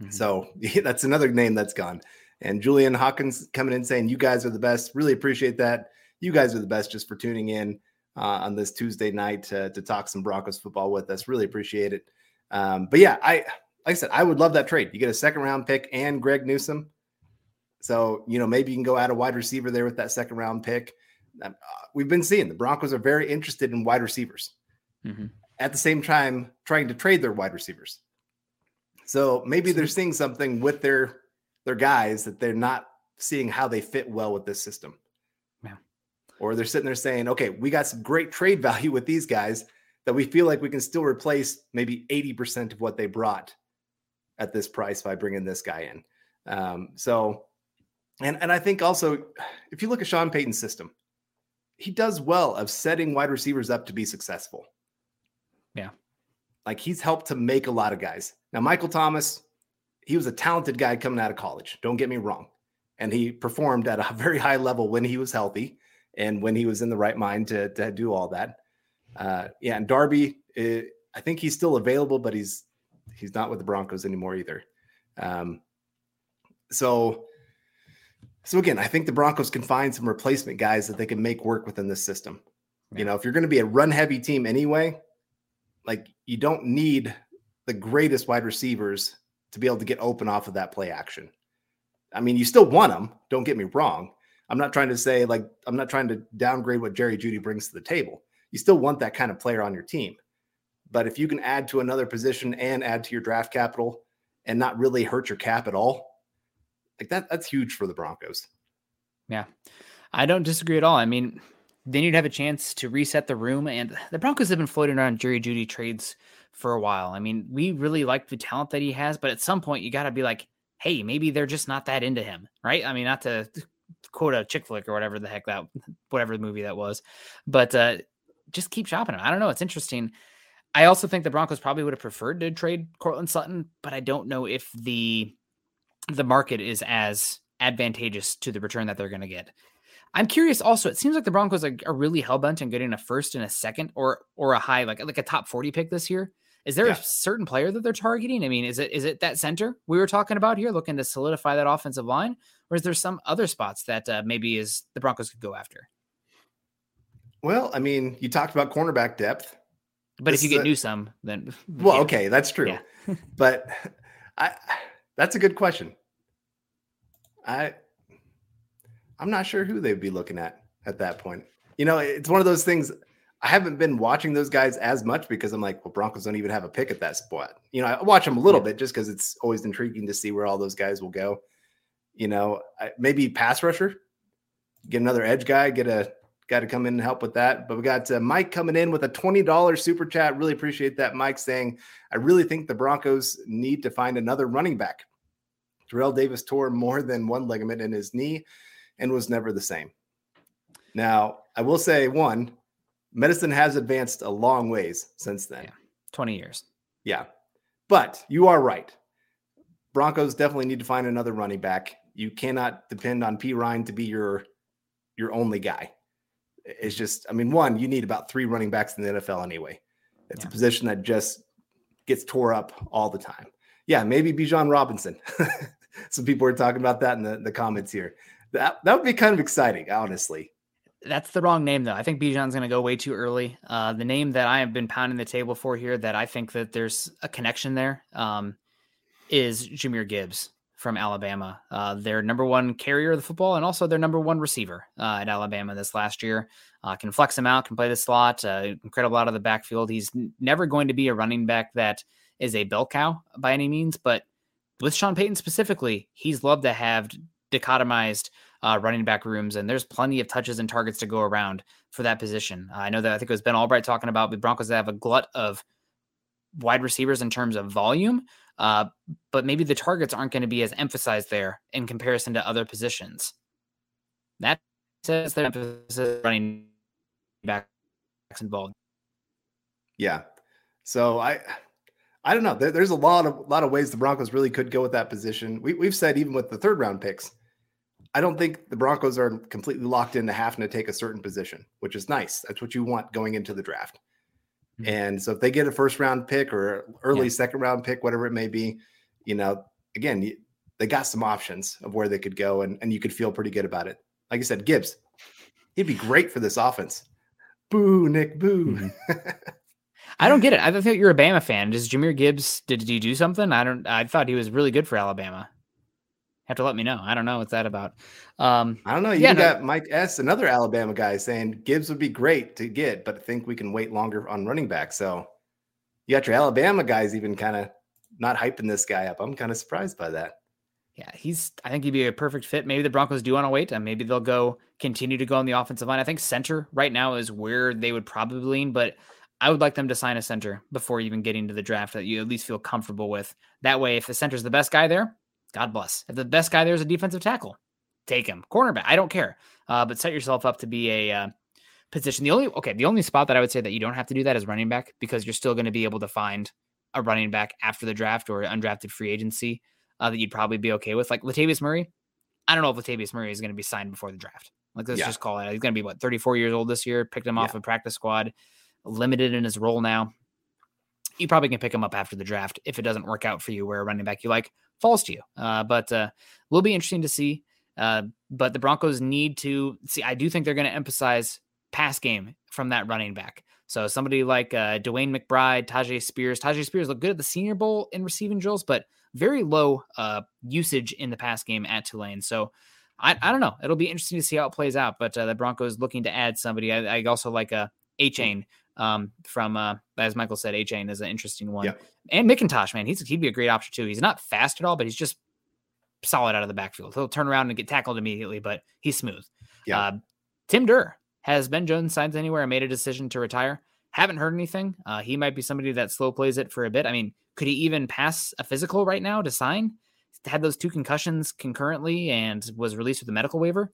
Mm-hmm. So that's another name that's gone. And Julian Hawkins coming in saying, You guys are the best. Really appreciate that. You guys are the best just for tuning in uh, on this Tuesday night to, to talk some Broncos football with us. Really appreciate it. Um, but yeah, I like I said, I would love that trade. You get a second round pick and Greg Newsome. So, you know, maybe you can go add a wide receiver there with that second round pick. Um, uh, we've been seeing the Broncos are very interested in wide receivers. Mm-hmm. At the same time, trying to trade their wide receivers. So maybe they're seeing something with their their guys that they're not seeing how they fit well with this system or they're sitting there saying, okay, we got some great trade value with these guys that we feel like we can still replace maybe 80% of what they brought at this price by bringing this guy in. Um, so, and, and I think also, if you look at Sean Payton's system, he does well of setting wide receivers up to be successful.
Yeah.
Like he's helped to make a lot of guys. Now, Michael Thomas, he was a talented guy coming out of college. Don't get me wrong. And he performed at a very high level when he was healthy and when he was in the right mind to, to do all that. Uh, yeah, and Darby, it, eh, I think he's still available, but he's he's not with the Broncos anymore either. Um, so, so again, I think the Broncos can find some replacement guys that they can make work within this system. You know, if you're going to be a run heavy team anyway, like you don't need the greatest wide receivers to be able to get open off of that play action. I mean, you still want them. Don't get me wrong, I'm not trying to say like I'm not trying to downgrade what Jerry Jeudy brings to the table. You still want that kind of player on your team. But if you can add to another position and add to your draft capital and not really hurt your cap at all, like that that's huge for the Broncos.
Yeah. I don't disagree at all. I mean, then you'd have a chance to reset the room and the Broncos have been floating around Jerry Jeudy trades for a while. I mean, we really like the talent that he has, but at some point you got to be like, hey, maybe they're just not that into him, right? I mean, not to quote a chick flick or whatever the heck that whatever the movie that was. But uh, just keep shopping him. I don't know. It's interesting. I also think the Broncos probably would have preferred to trade Courtland Sutton, but I don't know if the the market is as advantageous to the return that they're going to get. I'm curious. Also, it seems like the Broncos are, are really hellbent on getting a first and a second, or or a high like like a top forty pick this year. Is there yeah. a certain player that they're targeting? I mean, is it is it that center we were talking about here, looking to solidify that offensive line, or is there some other spots that uh, maybe is the Broncos could go after?
Well, I mean, you talked about cornerback depth,
but this if you get a, Newsome, then
well, yeah. okay, that's true. Yeah. but I, that's a good question. I, I'm not sure who they'd be looking at at that point. You know, it's one of those things. I haven't been watching those guys as much because I'm like, well, Broncos don't even have a pick at that spot. You know, I watch them a little bit just because it's always intriguing to see where all those guys will go. You know, maybe pass rusher, get another edge guy, get a guy to come in and help with that. But we got uh, Mike coming in with a $20 super chat. Really appreciate that. Mike saying, I really think the Broncos need to find another running back. Terrell Davis tore more than one ligament in his knee and was never the same. Now, I will say one, medicine has advanced a long ways since then. Yeah,
20 years.
Yeah. But you are right. Broncos definitely need to find another running back. You cannot depend on Perine to be your your only guy. It's just, I mean, one, you need about three running backs in the NFL anyway. It's yeah. a position that just gets tore up all the time. Yeah, maybe Bijan Robinson. Some people are talking about that in the, the comments here. That that would be kind of exciting, honestly.
That's the wrong name, though. I think Bijan's going to go way too early. Uh, the name that I have been pounding the table for here, that I think that there's a connection there, um, is Jahmyr Gibbs from Alabama. Uh, their number one carrier of the football and also their number one receiver uh, at Alabama this last year. Uh, can flex him out, can play the slot, uh, incredible out of the backfield. He's never going to be a running back that is a bell cow by any means, but with Sean Payton specifically, he's loved to have dichotomized uh, running back rooms, and there's plenty of touches and targets to go around for that position. I know that I think it was Ben Albright talking about the Broncos that have a glut of wide receivers in terms of volume, uh, but maybe the targets aren't going to be as emphasized there in comparison to other positions. That says their emphasis running backs involved.
Yeah. So I I don't know. There, there's a lot of lot of ways the Broncos really could go with that position. We, we've said even with the third round picks, I don't think the Broncos are completely locked into having to take a certain position, which is nice. That's what you want going into the draft. Mm-hmm. And so if they get a first round pick or early yeah. second round pick, whatever it may be, you know, again, they got some options of where they could go and, and you could feel pretty good about it. Like I said, Gibbs, he'd be great for this offense. Boo, Nick, boo. Mm-hmm.
I don't get it. I thought you're a Bama fan. Does Jahmyr Gibbs did he do something? I don't. I thought he was really good for Alabama. Have to let me know. I don't know what's that about. Um,
I don't know. You yeah, got no, Mike S, another Alabama guy, saying Gibbs would be great to get, but I think we can wait longer on running back. So you got your Alabama guys even kind of not hyping this guy up. I'm kind of surprised by that.
Yeah, he's. I think he'd be a perfect fit. Maybe the Broncos do want to wait, and maybe they'll go continue to go on the offensive line. I think center right now is where they would probably lean, but I would like them to sign a center before even getting to the draft that you at least feel comfortable with. That way, if the center's the best guy there, God bless. If the best guy there is a defensive tackle, take him. Cornerback, I don't care. Uh, but set yourself up to be a uh, position. The only okay, the only spot that I would say that you don't have to do that is running back because you're still going to be able to find a running back after the draft or undrafted free agency uh, that you'd probably be okay with. Like Latavius Murray, I don't know if Latavius Murray is going to be signed before the draft. Like let's yeah. just call it. He's going to be what 34 years old this year. Picked him off a practice squad limited in his role now. You probably can pick him up after the draft if it doesn't work out for you where a running back you like falls to you. Uh, but uh, will be interesting to see. Uh, but the Broncos need to see. I do think they're going to emphasize pass game from that running back. So somebody like uh, DeWayne McBride, Tyjae Spears. Tyjae Spears looked good at the Senior Bowl in receiving drills, but very low uh, usage in the pass game at Tulane. So I, I don't know. It'll be interesting to see how it plays out. But uh, the Broncos looking to add somebody. I, I also like a Achane um, from uh, as Michael said, Achane is an interesting one. Yeah. And McIntosh, man, he's he'd be a great option too. He's not fast at all, but he's just solid out of the backfield. He'll turn around and get tackled immediately, but he's smooth. Yeah. Uh, Tim Durr has Ben Jones signed anywhere and made a decision to retire. Haven't heard anything. Uh, he might be somebody that slow plays it for a bit. I mean, could he even pass a physical right now to sign? Had those two concussions concurrently and was released with a medical waiver.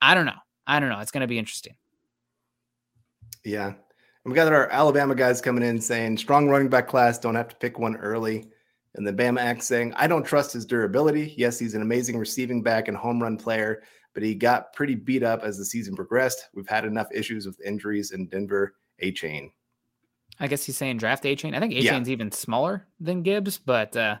I don't know. I don't know. It's going to be interesting.
Yeah, and we got our Alabama guys coming in saying strong running back class, don't have to pick one early. And the Bama X saying, I don't trust his durability. Yes, he's an amazing receiving back and home run player, but he got pretty beat up as the season progressed. We've had enough issues with injuries in Denver. Achane.
I guess he's saying draft Achane. I think Achane's yeah. even smaller than Gibbs, but uh,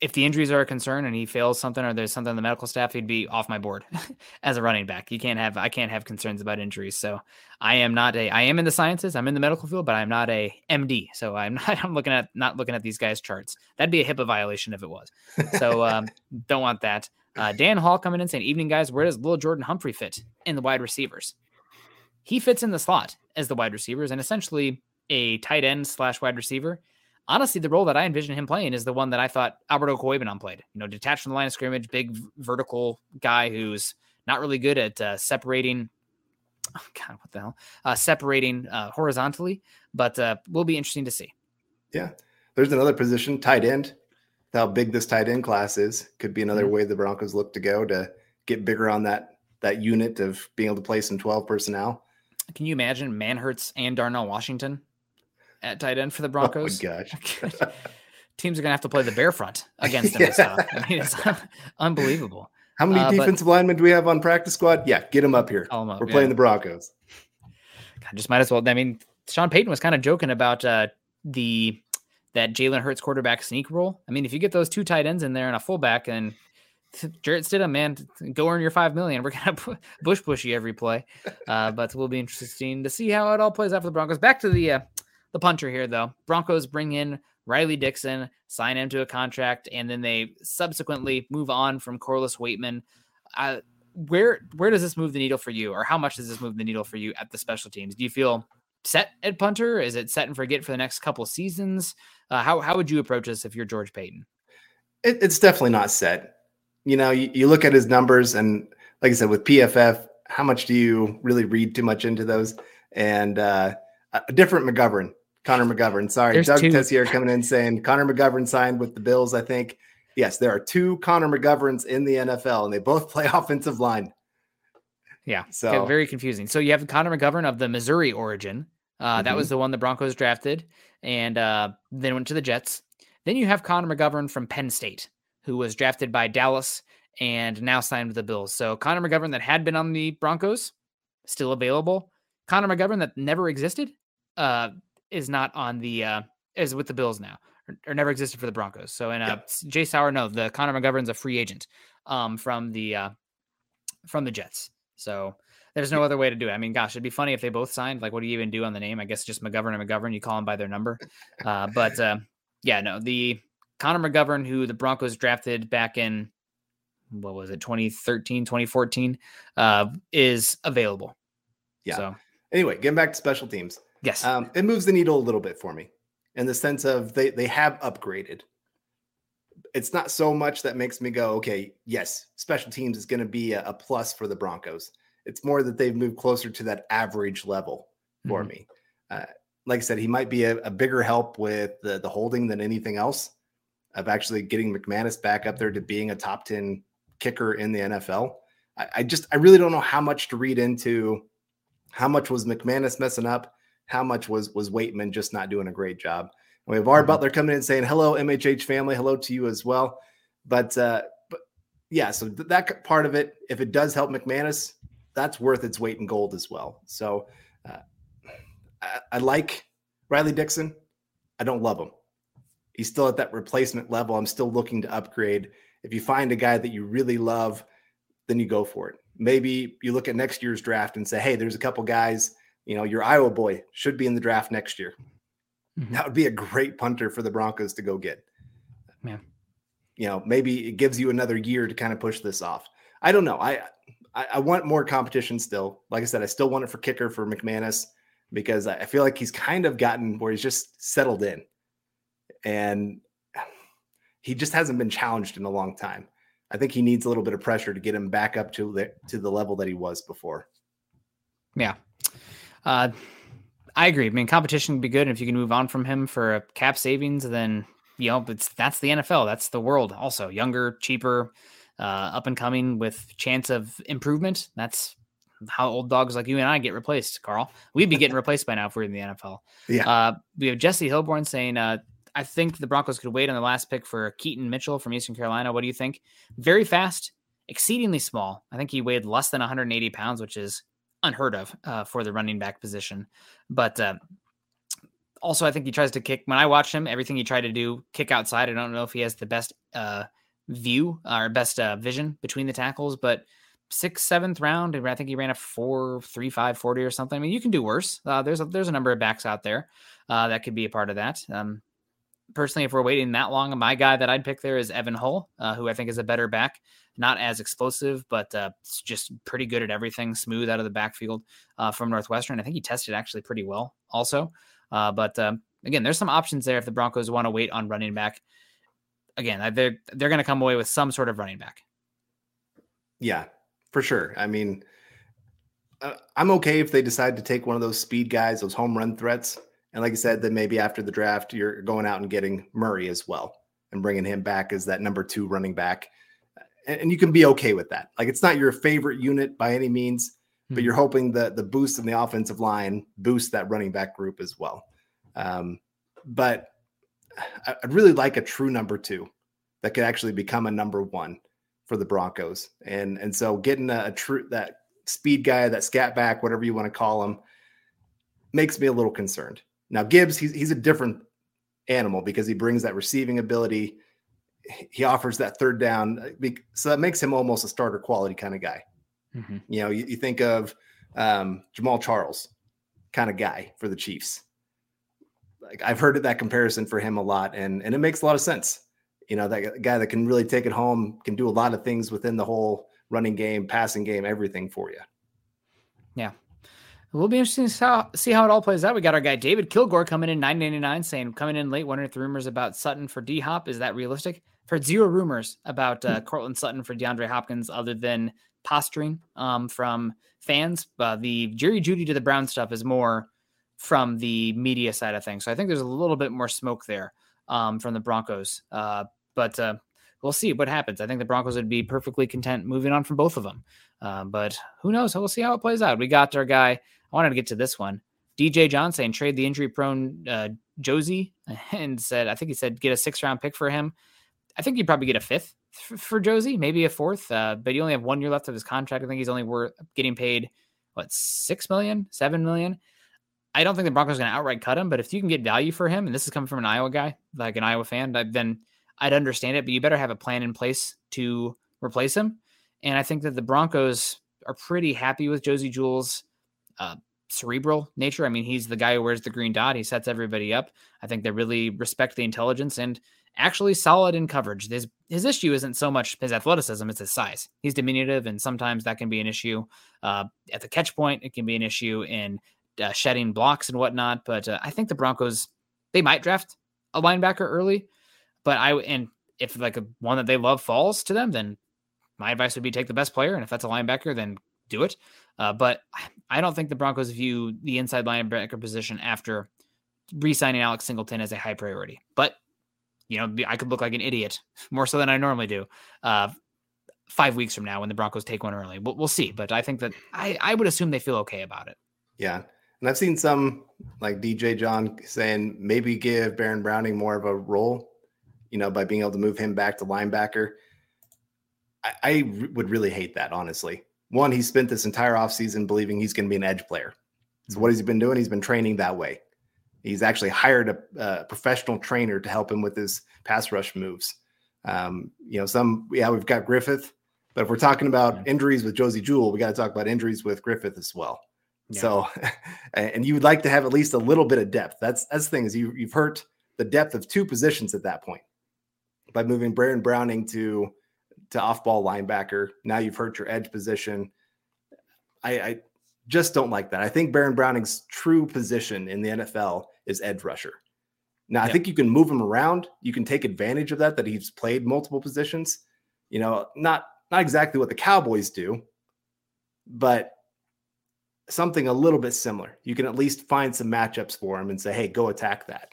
if the injuries are a concern and he fails something or there's something in the medical staff, he'd be off my board as a running back. You can't have I can't have concerns about injuries. So I am not a I am in the sciences, I'm in the medical field, but I'm not a MD. So I'm not I'm looking at not looking at these guys' charts. That'd be a HIPAA violation if it was. So um, don't want that. Uh, Dan Hall coming in saying, "Evening guys, where does little Jordan Humphrey fit in the wide receivers?" He fits in the slot as the wide receivers and essentially a tight end slash wide receiver honestly, the role that I envision him playing is the one that I thought Alberto Okwuegbunam played. You know, detached from the line of scrimmage, big vertical guy who's not really good at uh, separating. Oh God, what the hell? Uh, separating uh, horizontally, but uh, will be interesting to see.
Yeah, there's another position, tight end. How big this tight end class is could be another mm-hmm. way the Broncos look to go to get bigger on that that unit of being able to play some 12 personnel.
Can you imagine Manhertz and Darnell Washington at tight end for the Broncos.
Oh my gosh.
Teams are going to have to play the bear front against them. yeah. I mean, it's unbelievable.
How many uh, defensive but, linemen do we have on practice squad? Yeah, get them up here. Them up, We're playing the Broncos.
God, just might as well. I mean, Sean Payton was kind of joking about uh, the that Jalen Hurts quarterback sneak rule. I mean, if you get those two tight ends in there and a fullback, and Jarrett Stidham, man, go earn your five million. We're gonna tush push you every play, uh, but it will be interesting to see how it all plays out for the Broncos. Back to the uh, the punter here, though. Broncos bring in Riley Dixon, sign him to a contract, and then they subsequently move on from Corliss Waitman. Uh, where where does this move the needle for you, or how much does this move the needle for you at the special teams? Do you feel set at punter? Is it set and forget for the next couple seasons? Uh, how how would you approach this if you're George Paton?
It, it's definitely not set. You know, you, you look at his numbers, and like I said, with PFF, how much do you really read too much into those? And uh, a different McGovern, Connor McGovern. Sorry, There's Doug two. Tessier coming in saying Connor McGovern signed with the Bills. I think yes, there are two Connor McGoverns in the NFL, and they both play offensive line.
Yeah, so very confusing. So you have Connor McGovern of the Missouri origin. Uh, mm-hmm. That was the one the Broncos drafted, and uh, then went to the Jets. Then you have Connor McGovern from Penn State, who was drafted by Dallas and now signed with the Bills. So Connor McGovern that had been on the Broncos, still available. Connor McGovern that never existed, uh, is not on the uh, is with the Bills now, or, or never existed for the Broncos. So and uh, yeah. Jay Sauer, no, the Connor McGovern's a free agent, um, from the uh, from the Jets. So there's no other way to do it. I mean, gosh, it'd be funny if they both signed. Like, what do you even do on the name? I guess just McGovern and McGovern. You call them by their number. Uh, but uh, yeah, no, the Connor McGovern, who the Broncos drafted back in what was it 2013 2014 uh is available
yeah so anyway getting back to special teams
yes.
Um it moves the needle a little bit for me in the sense of they they have upgraded. It's not so much that makes me go okay yes special teams is going to be a, a, plus for the broncos. It's more that they've moved closer to that average level for mm-hmm. me. Uh, like i said he might be a, a bigger help with the, the holding than anything else of actually getting mcmanus back up there to being a top 10 kicker in the NFL. I, I just I really don't know how much to read into how much was McManus messing up, how much was was Waitman just not doing a great job. And we have our mm-hmm. Butler coming in saying hello, MHH family, hello to you as well. But uh, but yeah, so th- that part of it, if it does help McManus, that's worth its weight in gold as well. So uh, I, I like Riley Dixon. I don't love him. He's still at that replacement level. I'm still looking to upgrade if you find a guy that you really love, then you go for it. Maybe you look at next year's draft and say, hey, there's a couple guys, you know, your Iowa boy should be in the draft next year. Mm-hmm. That would be a great punter for the Broncos to go get.
Yeah.
You know, maybe it gives you another year to kind of push this off. I don't know. I, I, I want more competition still. Like I said, I still want it for kicker for McManus because I feel like he's kind of gotten where he's just settled in. And he just hasn't been challenged in a long time. I think he needs a little bit of pressure to get him back up to the to the level that he was before.
Yeah. Uh, I agree. I mean, competition would be good. And if you can move on from him for a cap savings, then you know, it's that's the NFL. That's the world. Also, younger, cheaper, uh, up and coming with chance of improvement. That's how old dogs like you and I get replaced, Carl. We'd be getting replaced by now if we're in the NFL.
Yeah.
Uh, we have Jesse Hilborn saying, uh, I think the Broncos could wait on the last pick for Keaton Mitchell from Eastern Carolina. What do you think? Very fast, exceedingly small. I think he weighed less than 180 pounds, which is unheard of uh, for the running back position. But uh, also, I think he tries to kick. When I watch him, everything he tried to do, kick outside. I don't know if he has the best uh, view or best uh, vision between the tackles, but sixth, seventh round, and I think he ran a four, three, five, 40 or something. I mean, you can do worse. Uh, there's a, there's a number of backs out there uh, that could be a part of that. Um, personally, if we're waiting that long, my guy that I'd pick there is Evan Hull, who I think is a better back. Not as explosive, but uh, just pretty good at everything, smooth out of the backfield uh, from Northwestern. I think he tested actually pretty well, also. Uh, but um, again, there's some options there if the Broncos want to wait on running back. Again, they're they're going to come away with some sort of running back.
Yeah, for sure. I mean, uh, I'm okay if they decide to take one of those speed guys, those home run threats. And like I said, then maybe after the draft, you're going out and getting Murray as well and bringing him back as that number two running back. And, and you can be okay with that. Like it's not your favorite unit by any means, but hmm. you're hoping that the boost in the offensive line boosts that running back group as well. Um, but I'd really like a true number two that could actually become a number one for the Broncos. And and so getting a, a true that speed guy, that scat back, whatever you want to call him, makes me a little concerned. Now Gibbs, he's he's a different animal because he brings that receiving ability. He offers that third down, uh, so that makes him almost a starter quality kind of guy. Mm-hmm. You know, you, you, think of um, Jamaal Charles, kind of guy for the Chiefs. like I've heard that comparison for him a lot, and and it makes a lot of sense. You know, that guy that can really take it home, can do a lot of things within the whole running game, passing game, everything for you.
Yeah. It will be interesting to see how it all plays out. We got our guy David Kilgore coming in 999 saying coming in late, wondering if the rumors about Sutton for D Hop is that realistic? Heard zero rumors about uh, hmm. Courtland Sutton for DeAndre Hopkins other than posturing um, from fans. Uh, the Jerry Jeudy to the Brown stuff is more from the media side of things. So I think there's a little bit more smoke there um, from the Broncos. Uh, but uh, we'll see what happens. I think the Broncos would be perfectly content moving on from both of them. Uh, but who knows? We'll see how it plays out. We got our guy. I wanted to get to this one. DJ Johnson trade the injury prone uh, Josey and said, I think he said get a six round pick for him. I think you'd probably get a fifth for, for Josey, maybe a fourth, uh, but you only have one year left of his contract. I think he's only worth getting paid what six million, seven million. I don't think the Broncos are going to outright cut him, but if you can get value for him, and this is coming from an Iowa guy, like an Iowa fan, then I'd understand it. But you better have a plan in place to replace him. And I think that the Broncos are pretty happy with Josey Jewell's uh, cerebral nature. I mean, he's the guy who wears the green dot. He sets everybody up. I think they really respect the intelligence and actually solid in coverage. His his issue isn't so much his athleticism; it's his size. He's diminutive, and sometimes that can be an issue uh, at the catch point. It can be an issue in uh, shedding blocks and whatnot. But uh, I think the Broncos they might draft a linebacker early, but I and if like a one that they love falls to them, then my advice would be take the best player, and if that's a linebacker, then do it. Uh, but I don't think the Broncos view the inside linebacker position after re-signing Alex Singleton as a high priority. But you know, I could look like an idiot more so than I normally do. Uh, five weeks from now when the Broncos take one early, we'll, we'll see. But I think that I, I would assume they feel okay about it.
Yeah. And I've seen some like DJ John saying maybe give Baron Browning more of a role, you know, by being able to move him back to linebacker. I, I would really hate that, honestly. One, he spent this entire offseason believing he's going to be an edge player. So what has he been doing? He's been training that way. He's actually hired a, a professional trainer to help him with his pass rush moves. Um, you know, some yeah, we've got Griffith, but if we're talking about injuries with Josey Jewell, we got to talk about injuries with Griffith as well. Yeah. So, and you would like to have at least a little bit of depth. That's that's the thing is you you've hurt the depth of two positions at that point by moving Baron Browning to to off ball linebacker. Now you've hurt your edge position. I, I just don't like that. I think Baron Browning's true position in the NFL is edge rusher. Now I think you can move him around. You can take advantage of that that he's played multiple positions. You know, not not exactly what the Cowboys do, but something a little bit similar. You can at least find some matchups for him and say, hey, go attack that.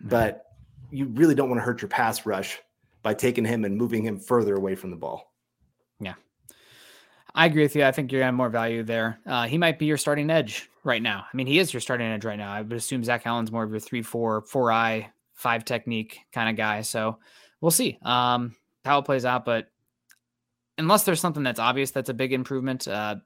Mm-hmm. But you really don't want to hurt your pass rush by taking him and moving him further away from the ball.
I agree with you. I think you're going to more value there. Uh, he might be your starting edge right now. I mean, he is your starting edge right now. I would assume Zach Allen's more of your three, four, four eye, five technique kind of guy. So we'll see um, how it plays out. But unless there's something that's obvious that's a big improvement, uh,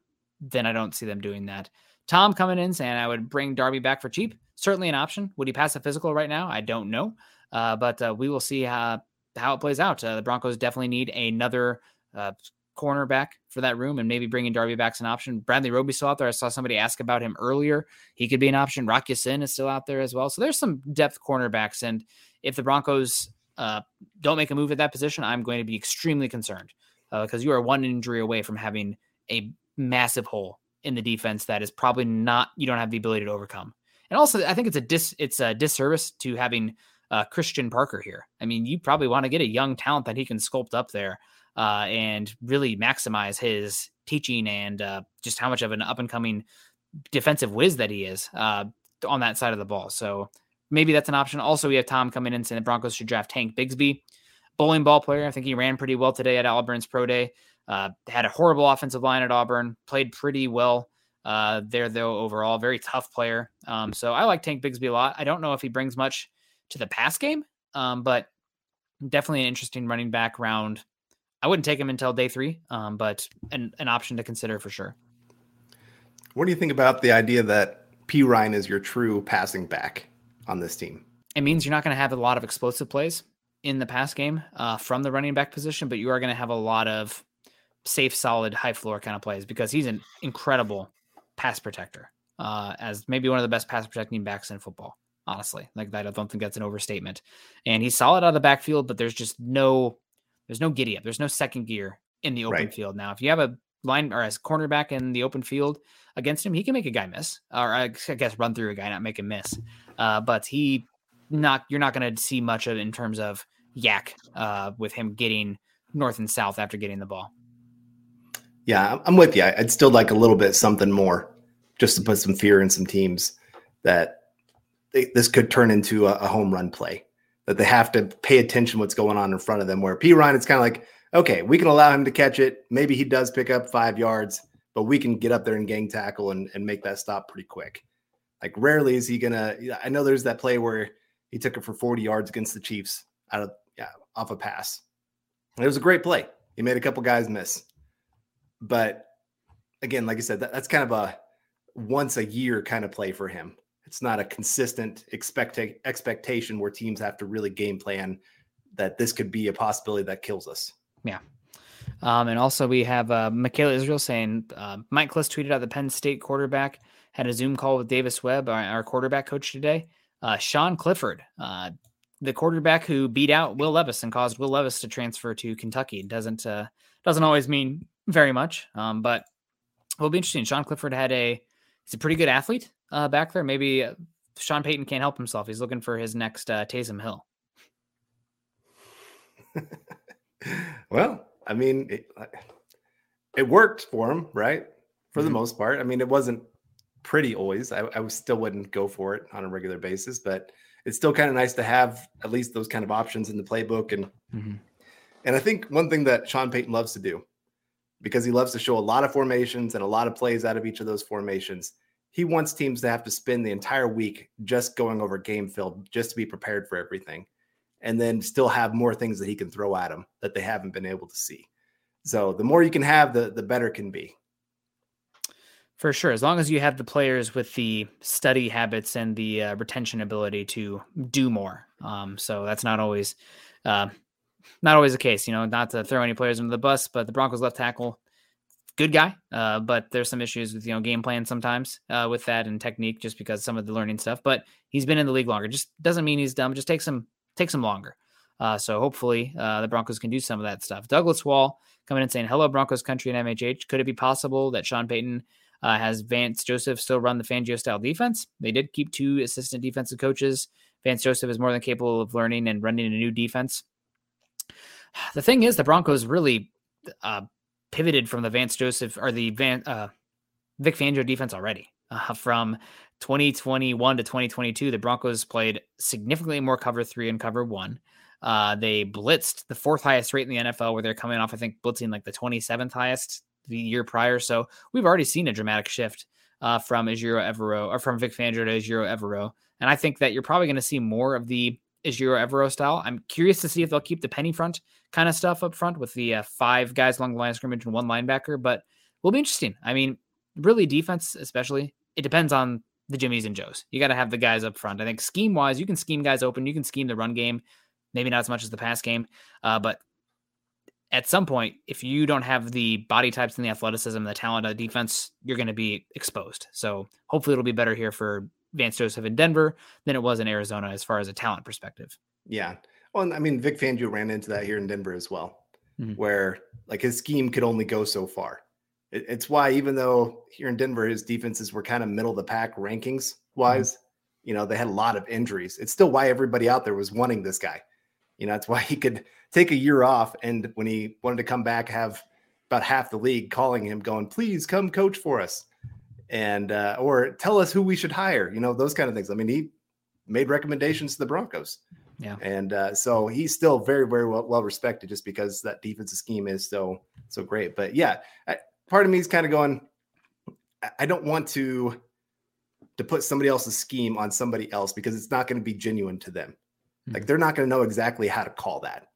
then I don't see them doing that. Tom coming in saying I would bring Darby back for cheap. Certainly an option. Would he pass a physical right now? I don't know. Uh, but uh, we will see how, how it plays out. Uh, the Broncos definitely need another uh, cornerback for that room, and maybe bringing Darby back's an option. Bradley Roby's still out there. I saw somebody ask about him earlier. He could be an option. Rock Ya-Sin is still out there as well. So there's some depth cornerbacks, and if the Broncos uh, don't make a move at that position, I'm going to be extremely concerned because uh, you are one injury away from having a massive hole in the defense that is probably not you don't have the ability to overcome. And also, I think it's a dis it's a disservice to having uh, Christian Parker here. I mean, you probably want to get a young talent that he can sculpt up there uh, and really maximize his teaching and uh, just how much of an up and coming defensive whiz that he is uh, on that side of the ball. So maybe that's an option. Also, we have Tom coming in saying the Broncos should draft Tank Bigsby, bowling ball player. I think he ran pretty well today at Auburn's pro day. Uh, had a horrible offensive line at Auburn, played pretty well uh, there though overall. Very tough player. Um, so I like Tank Bigsby a lot. I don't know if he brings much to the pass game, um, but definitely an interesting running back round. I wouldn't take him until day three, um, but an, an option to consider for sure.
What do you think about the idea that Perine is your true passing back on this team?
It means you're not going to have a lot of explosive plays in the pass game uh, from the running back position, but you are going to have a lot of safe, solid, high floor kind of plays because he's an incredible pass protector, uh, as maybe one of the best pass protecting backs in football. honestly. Like that, I don't think that's an overstatement. And he's solid out of the backfield, but there's just no there's no giddy up. There's no second gear in the open right. field. Now, if you have a line or as cornerback in the open field against him, he can make a guy miss, or I guess run through a guy, not make him miss. Uh, but he not you're not going to see much of in terms of YAC uh, with him getting north and south after getting the ball.
Yeah, I'm with you. I'd still like a little bit something more just to put some fear in some teams that they, this could turn into a, a, home run play. That they have to pay attention what's going on in front of them. Where Perine, it's kind of like, okay, we can allow him to catch it. Maybe he does pick up five yards, but we can get up there and gang tackle and, and make that stop pretty quick. Like rarely is he gonna. I know there's that play where he took it for 40 yards against the Chiefs out of yeah off a pass. It was a great play. He made a couple guys miss, but again, like I said, that, that's kind of a once a year kind of play for him. It's not a consistent expect expectation where teams have to really game plan that this could be a possibility that kills us.
Yeah. Um, and also we have uh, Michaela Israel saying uh, Mike Klis tweeted out the Penn State quarterback had a Zoom call with Davis Webb, our, our quarterback coach today. Uh, Sean Clifford, uh, the quarterback who beat out Will Levis and caused Will Levis to transfer to Kentucky, doesn't uh, doesn't always mean very much, um, but will be interesting. Sean Clifford had a he's a pretty good athlete uh, back there. Maybe uh, Sean Payton can't help himself. He's looking for his next uh, Taysom Hill.
well, I mean, it, it, worked for him, right? For mm-hmm. the most part. I mean, it wasn't pretty always. I, I still wouldn't go for it on a regular basis, but it's still kind of nice to have at least those kind of options in the playbook. And mm-hmm. and I think one thing that Sean Payton loves to do, because he loves to show a lot of formations and a lot of plays out of each of those formations, he wants teams to have to spend the entire week just going over game film just to be prepared for everything and then still have more things that he can throw at them that they haven't been able to see. So the more you can have the the better can be.
For sure. As long as you have the players with the study habits and the uh, retention ability to do more. Um, so that's not always uh, not always the case you know not to throw any players under the bus but the broncos left tackle good guy, uh, but there's some issues with you know game plan sometimes uh, with that and technique just because some of the learning stuff. But he's been in the league longer. Just doesn't mean he's dumb. Just takes him takes him longer. Uh, so hopefully uh, the Broncos can do some of that stuff. Douglas Wall coming in saying, "Hello, Broncos country and MHH. Could it be possible that Sean Payton uh, has Vance Joseph still run the Fangio style defense? They did keep two assistant defensive coaches. Vance Joseph is more than capable of learning and running a new defense." The thing is, the Broncos really uh, pivoted from the Vance Joseph or the Van uh, Vic Fangio defense already. Uh, from 2021 to 2022, the Broncos played significantly more cover three and cover one. Uh, they blitzed the fourth highest rate in the NFL, where they're coming off, I think, blitzing like the 27th highest the year prior. So we've already seen a dramatic shift uh, from Ejiro Evero or from Vic Fangio to Ejiro Evero. And I think that you're probably going to see more of the Ejiro Evero style. I'm curious to see if they'll keep the penny front kind of stuff up front with the uh, five guys along the line of scrimmage and one linebacker, but will be interesting. I mean, really defense, especially, it depends on the Jimmys and Joes. You got to have the guys up front. I think scheme wise, you can scheme guys open. You can scheme the run game, maybe not as much as the pass game, uh, but at some point, if you don't have the body types and the athleticism and the talent of the defense, you're going to be exposed. So hopefully it'll be better here for Vance Joseph in Denver than it was in Arizona as far as a talent perspective.
Yeah. Well, I mean, Vic Fangio ran into that here in Denver as well, mm-hmm. where like his scheme could only go so far. It, it's why, even though here in Denver, his defenses were kind of middle of the pack rankings wise, mm-hmm. you know, they had a lot of injuries. It's still why everybody out there was wanting this guy. You know, that's why he could take a year off. And when he wanted to come back, have about half the league calling him, going, please come coach for us and uh, or tell us who we should hire. You know those kind of things. I mean, he made recommendations to the Broncos.
Yeah,
and uh, so he's still very, very well, well respected just because that defensive scheme is so so great. But yeah, I, part of me is kind of going. I don't want to to put somebody else's scheme on somebody else because it's not going to be genuine to them. Mm-hmm. Like they're not going to know exactly how to call that.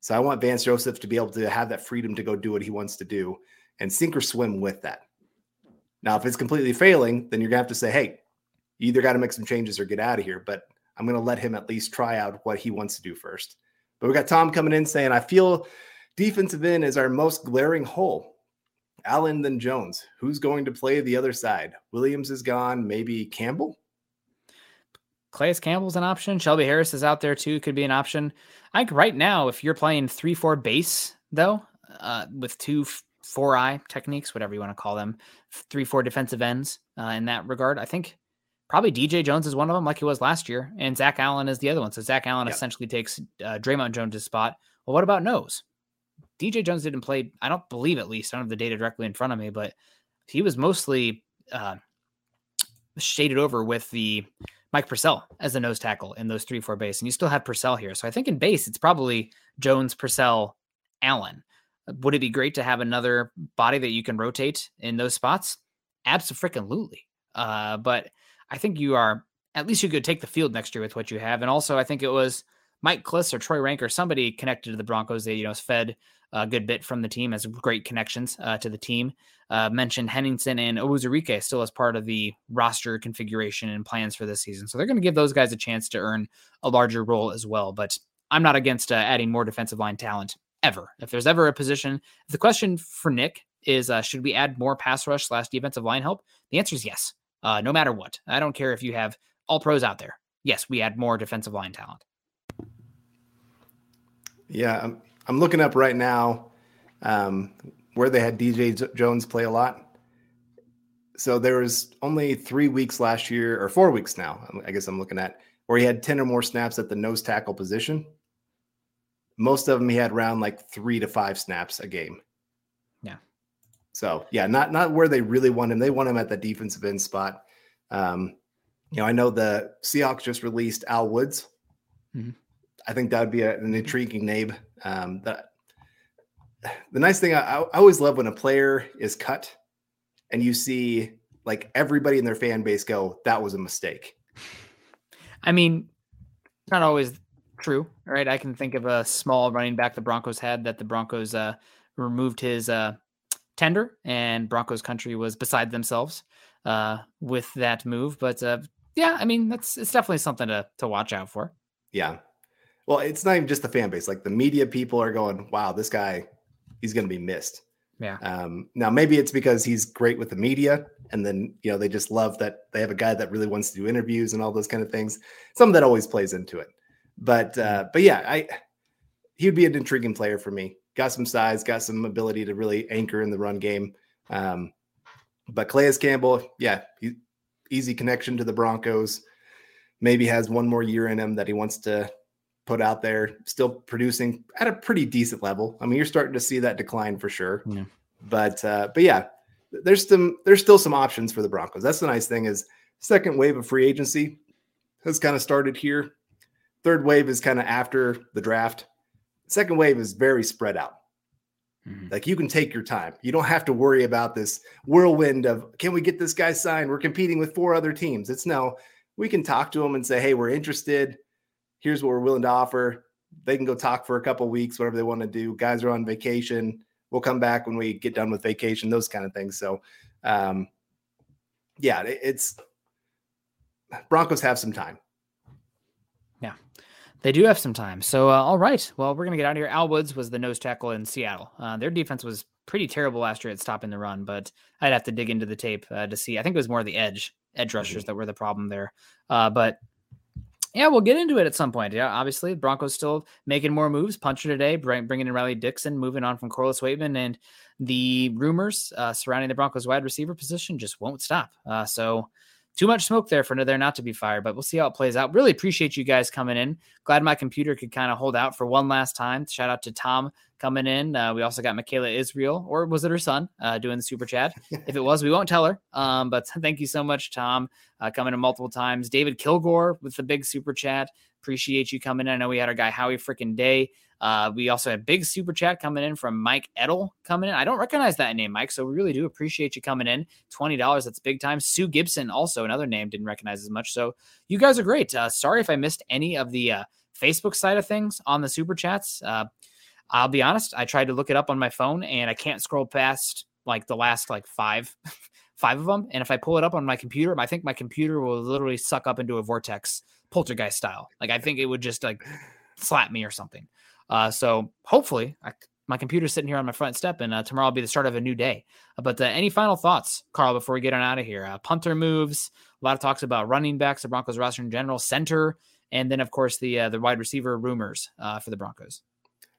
So I want Vance Joseph to be able to have that freedom to go do what he wants to do and sink or swim with that. Now, if it's completely failing, then you're gonna have to say, hey, you either got to make some changes or get out of here. But I'm gonna let him at least try out what he wants to do first. But we got Tom coming in saying, I feel defensive end is our most glaring hole. Allen then Jones. Who's going to play the other side? Williams is gone. Maybe Campbell.
Calais Campbell's an option. Shelby Harris is out there too. Could be an option. I think right now, if you're playing three four base though, uh, with two four eye techniques, whatever you want to call them, three four defensive ends uh, in that regard, I think probably DJ Jones is one of them, like he was last year, and Zach Allen is the other one. So Zach Allen yep. essentially takes uh, Dre'Mont Jones' spot. Well, what about nose? DJ Jones didn't play. I don't believe at least. I don't have the data directly in front of me, but he was mostly uh, shaded over with the Mike Purcell as the nose tackle in those three four base, and you still have Purcell here. So I think in base it's probably Jones, Purcell, Allen. Would it be great to have another body that you can rotate in those spots? Absolutely. Uh, but I think you are at least you could take the field next year with what you have. And also, I think it was Mike Klis or Troy Renck or somebody connected to the Broncos. They you know fed a good bit from the team, has great connections uh, to the team. Uh, mentioned Henningsen and Uwazurike still as part of the roster configuration and plans for this season. So they're going to give those guys a chance to earn a larger role as well. But I'm not against uh, adding more defensive line talent ever. If there's ever a position, the question for Nick is uh, should we add more pass rush slash defensive line help? The answer is yes, uh, no matter what. I don't care if you have all pros out there. Yes, we add more defensive line talent.
Yeah, I'm, I'm looking up right now um, where they had DJ Jones play a lot. So there was only three weeks last year, or four weeks now, I guess I'm looking at, where he had 10 or more snaps at the nose tackle position. Most of them he had around like three to five snaps a game.
Yeah.
So yeah, not not where they really want him. They want him at the defensive end spot. Um, you know, I know the Seahawks just released Al Woods. Mm-hmm. I think that would be a, an intriguing name. Um, that the nice thing I, I always love when a player is cut and you see like everybody in their fan base go, "That was a mistake."
I mean, not always true, right? I can think of a small running back the Broncos had that the Broncos uh, removed his uh, tender, and Broncos country was beside themselves uh, with that move. But uh, yeah, I mean, that's it's definitely something to to watch out for.
Yeah, well, it's not even just the fan base. Like the media people are going, wow, this guy, he's going to be missed.
Yeah.
Um, now maybe it's because he's great with the media, and then you know they just love that they have a guy that really wants to do interviews and all those kind of things. Some that always plays into it. But uh, but yeah, I he would be an intriguing player for me. Got some size, got some ability to really anchor in the run game. Um, but Calais Campbell, yeah, he, easy connection to the Broncos. Maybe has one more year in him that he wants to put out there, still producing at a pretty decent level. I mean, you're starting to see that decline for sure. Yeah. But uh, but yeah, there's some there's still some options for the Broncos. That's the nice thing is second wave of free agency has kind of started here. Third wave is kind of after the draft. Second wave is very spread out. Mm-hmm. Like you can take your time. You don't have to worry about this whirlwind of can we get this guy signed? We're competing with four other teams. It's no, we can talk to them and say, hey, we're interested here's what we're willing to offer. They can go talk for a couple weeks, whatever they want to do. Guys are on vacation. We'll come back when we get done with vacation, those kind of things. So, um, yeah, it's Broncos have some time.
They do have some time. So, uh, all right. Well, we're going to get out of here. Al Woods was the nose tackle in Seattle. Uh, their defense was pretty terrible last year at stopping the run, but I'd have to dig into the tape uh, to see. I think it was more the edge edge rushers mm-hmm. that were the problem there. Uh, but yeah, we'll get into it at some point. Yeah, obviously, Broncos still making more moves. Punter today, bringing in Riley Dixon, moving on from Corliss Waitman, and the rumors uh, surrounding the Broncos wide receiver position just won't stop. Uh, so, too much smoke there for there not to be fired, but we'll see how it plays out. Really appreciate you guys coming in. Glad my computer could kind of hold out for one last time. Shout out to Tom coming in. Uh, we also got Michaela Israel, or was it her son, uh, doing the super chat? if it was, we won't tell her. Um, but thank you so much, Tom, uh, coming in multiple times. David Kilgore with the big super chat. Appreciate you coming in. I know we had our guy Howie freaking Day. Uh, we also had big super chat coming in from Mike Edel coming in. I don't recognize that name, Mike. So we really do appreciate you coming in. $20. That's big time. Sue Gibson, also another name, didn't recognize as much. So you guys are great. Uh, sorry if I missed any of the uh, Facebook side of things on the super chats. Uh, I'll be honest, I tried to look it up on my phone and I can't scroll past like the last like five five of them. And if I pull it up on my computer, I think my computer will literally suck up into a vortex poltergeist style. Like I think it would just like slap me or something. Uh, so hopefully I my computer's sitting here on my front step, and uh, tomorrow will be the start of a new day. Uh, but uh, any final thoughts, Carl, before we get on out of here? Uh, punter moves, a lot of talks about running backs, the Broncos roster in general, center, and then of course the uh, the wide receiver rumors uh, for the Broncos.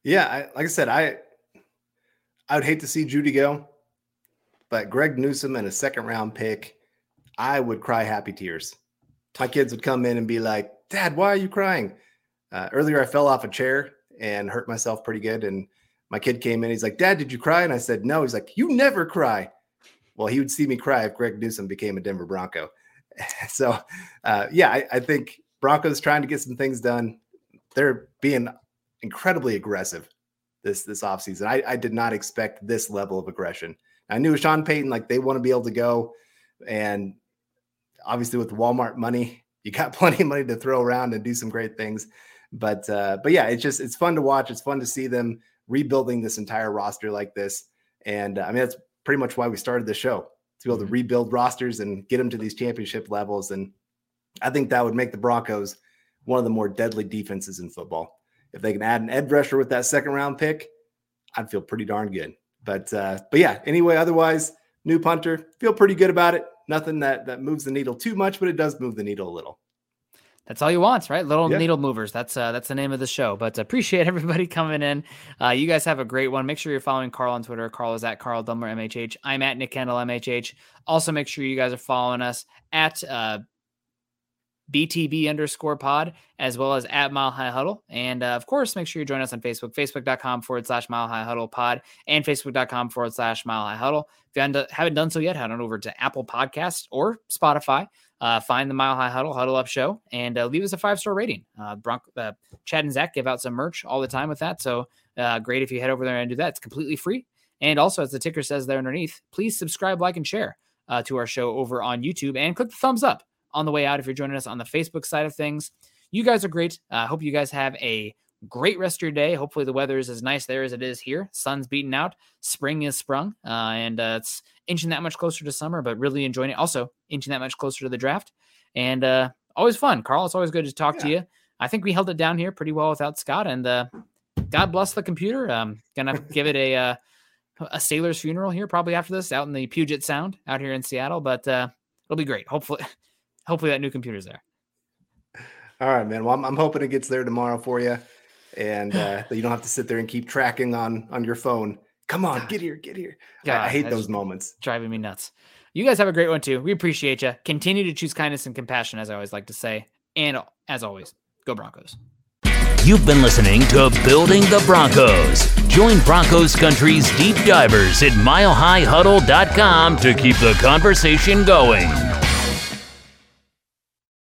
Yeah, I, like I said, I I would hate to see Jeudy go, but Greg Newsome and a second round pick, I would cry happy tears. My kids would come in and be like, "Dad, why are you crying?" earlier, I fell off a chair and hurt myself pretty good, and my kid came in. He's like, Dad, did you cry? And I said, No. He's like, You never cry. Well, he would see me cry if Greg Newsome became a Denver Bronco. so, uh, yeah, I, I, think Broncos trying to get some things done. They're being incredibly aggressive this this offseason. I, I did not expect this level of aggression. I knew Sean Payton, like they want to be able to go. And obviously, with Walmart money, you got plenty of money to throw around and do some great things. But uh, but yeah, it's just it's fun to watch. It's fun to see them rebuilding this entire roster like this. And uh, I mean, that's pretty much why we started the show to be able to mm-hmm. rebuild rosters and get them to these championship levels. And I think that would make the Broncos one of the more deadly defenses in football. If they can add an edge rusher with that second round pick, I'd feel pretty darn good. But uh, but yeah, anyway, otherwise, new punter, feel pretty good about it. Nothing that that moves the needle too much, but it does move the needle a little
that's all you want, right? Little yeah. needle movers. That's uh, that's the name of the show. But appreciate everybody coming in. Uh, you guys have a great one. Make sure you're following Carl on Twitter. Carl is at Carl Dumler MHH. I'm at Nick Kendell MHH. Also, make sure you guys are following us at uh, BTB underscore pod, as well as at Mile High Huddle. And uh, of course, make sure you join us on Facebook, facebook.com forward slash Mile High Huddle pod, and facebook.com forward slash Mile High Huddle. If you haven't done so yet, head on over to Apple Podcasts or Spotify uh, find the Mile High Huddle, Huddle Up Show, and uh, leave us a five star rating. Uh, uh, Chad and Zach give out some merch all the time with that. So uh, great if you head over there and do that. It's completely free. And also, as the ticker says there underneath, please subscribe, like, and share to our show over on YouTube and click the thumbs up on the way out if you're joining us on the Facebook side of things. You guys are great. I hope you guys have a great rest of your day. Hopefully, the weather is as nice there as it is here. Sun's beating out, spring is sprung, uh, and uh, it's inching that much closer to summer, but really enjoying it. Also, inching that much closer to the draft. And uh, always fun, Carl. It's always good to talk yeah. to you. I think we held it down here pretty well without Scott, and uh, God bless the computer. Um, gonna give it a uh, a sailor's funeral here probably after this out in the Puget Sound out here in Seattle, but uh, it'll be great. Hopefully, hopefully that new computer's there.
All right, man. Well, I'm, I'm hoping it gets there tomorrow for you and uh, you don't have to sit there and keep tracking on on your phone. Come on, God. get here, get here. God, I, I hate those moments.
Driving me nuts. You guys have a great one too. We appreciate you. Continue to choose kindness and compassion, as I always like to say. And as always, go Broncos.
You've been listening to Building the Broncos. Join Broncos Country's deep divers at milehighhuddle.com to keep the conversation going.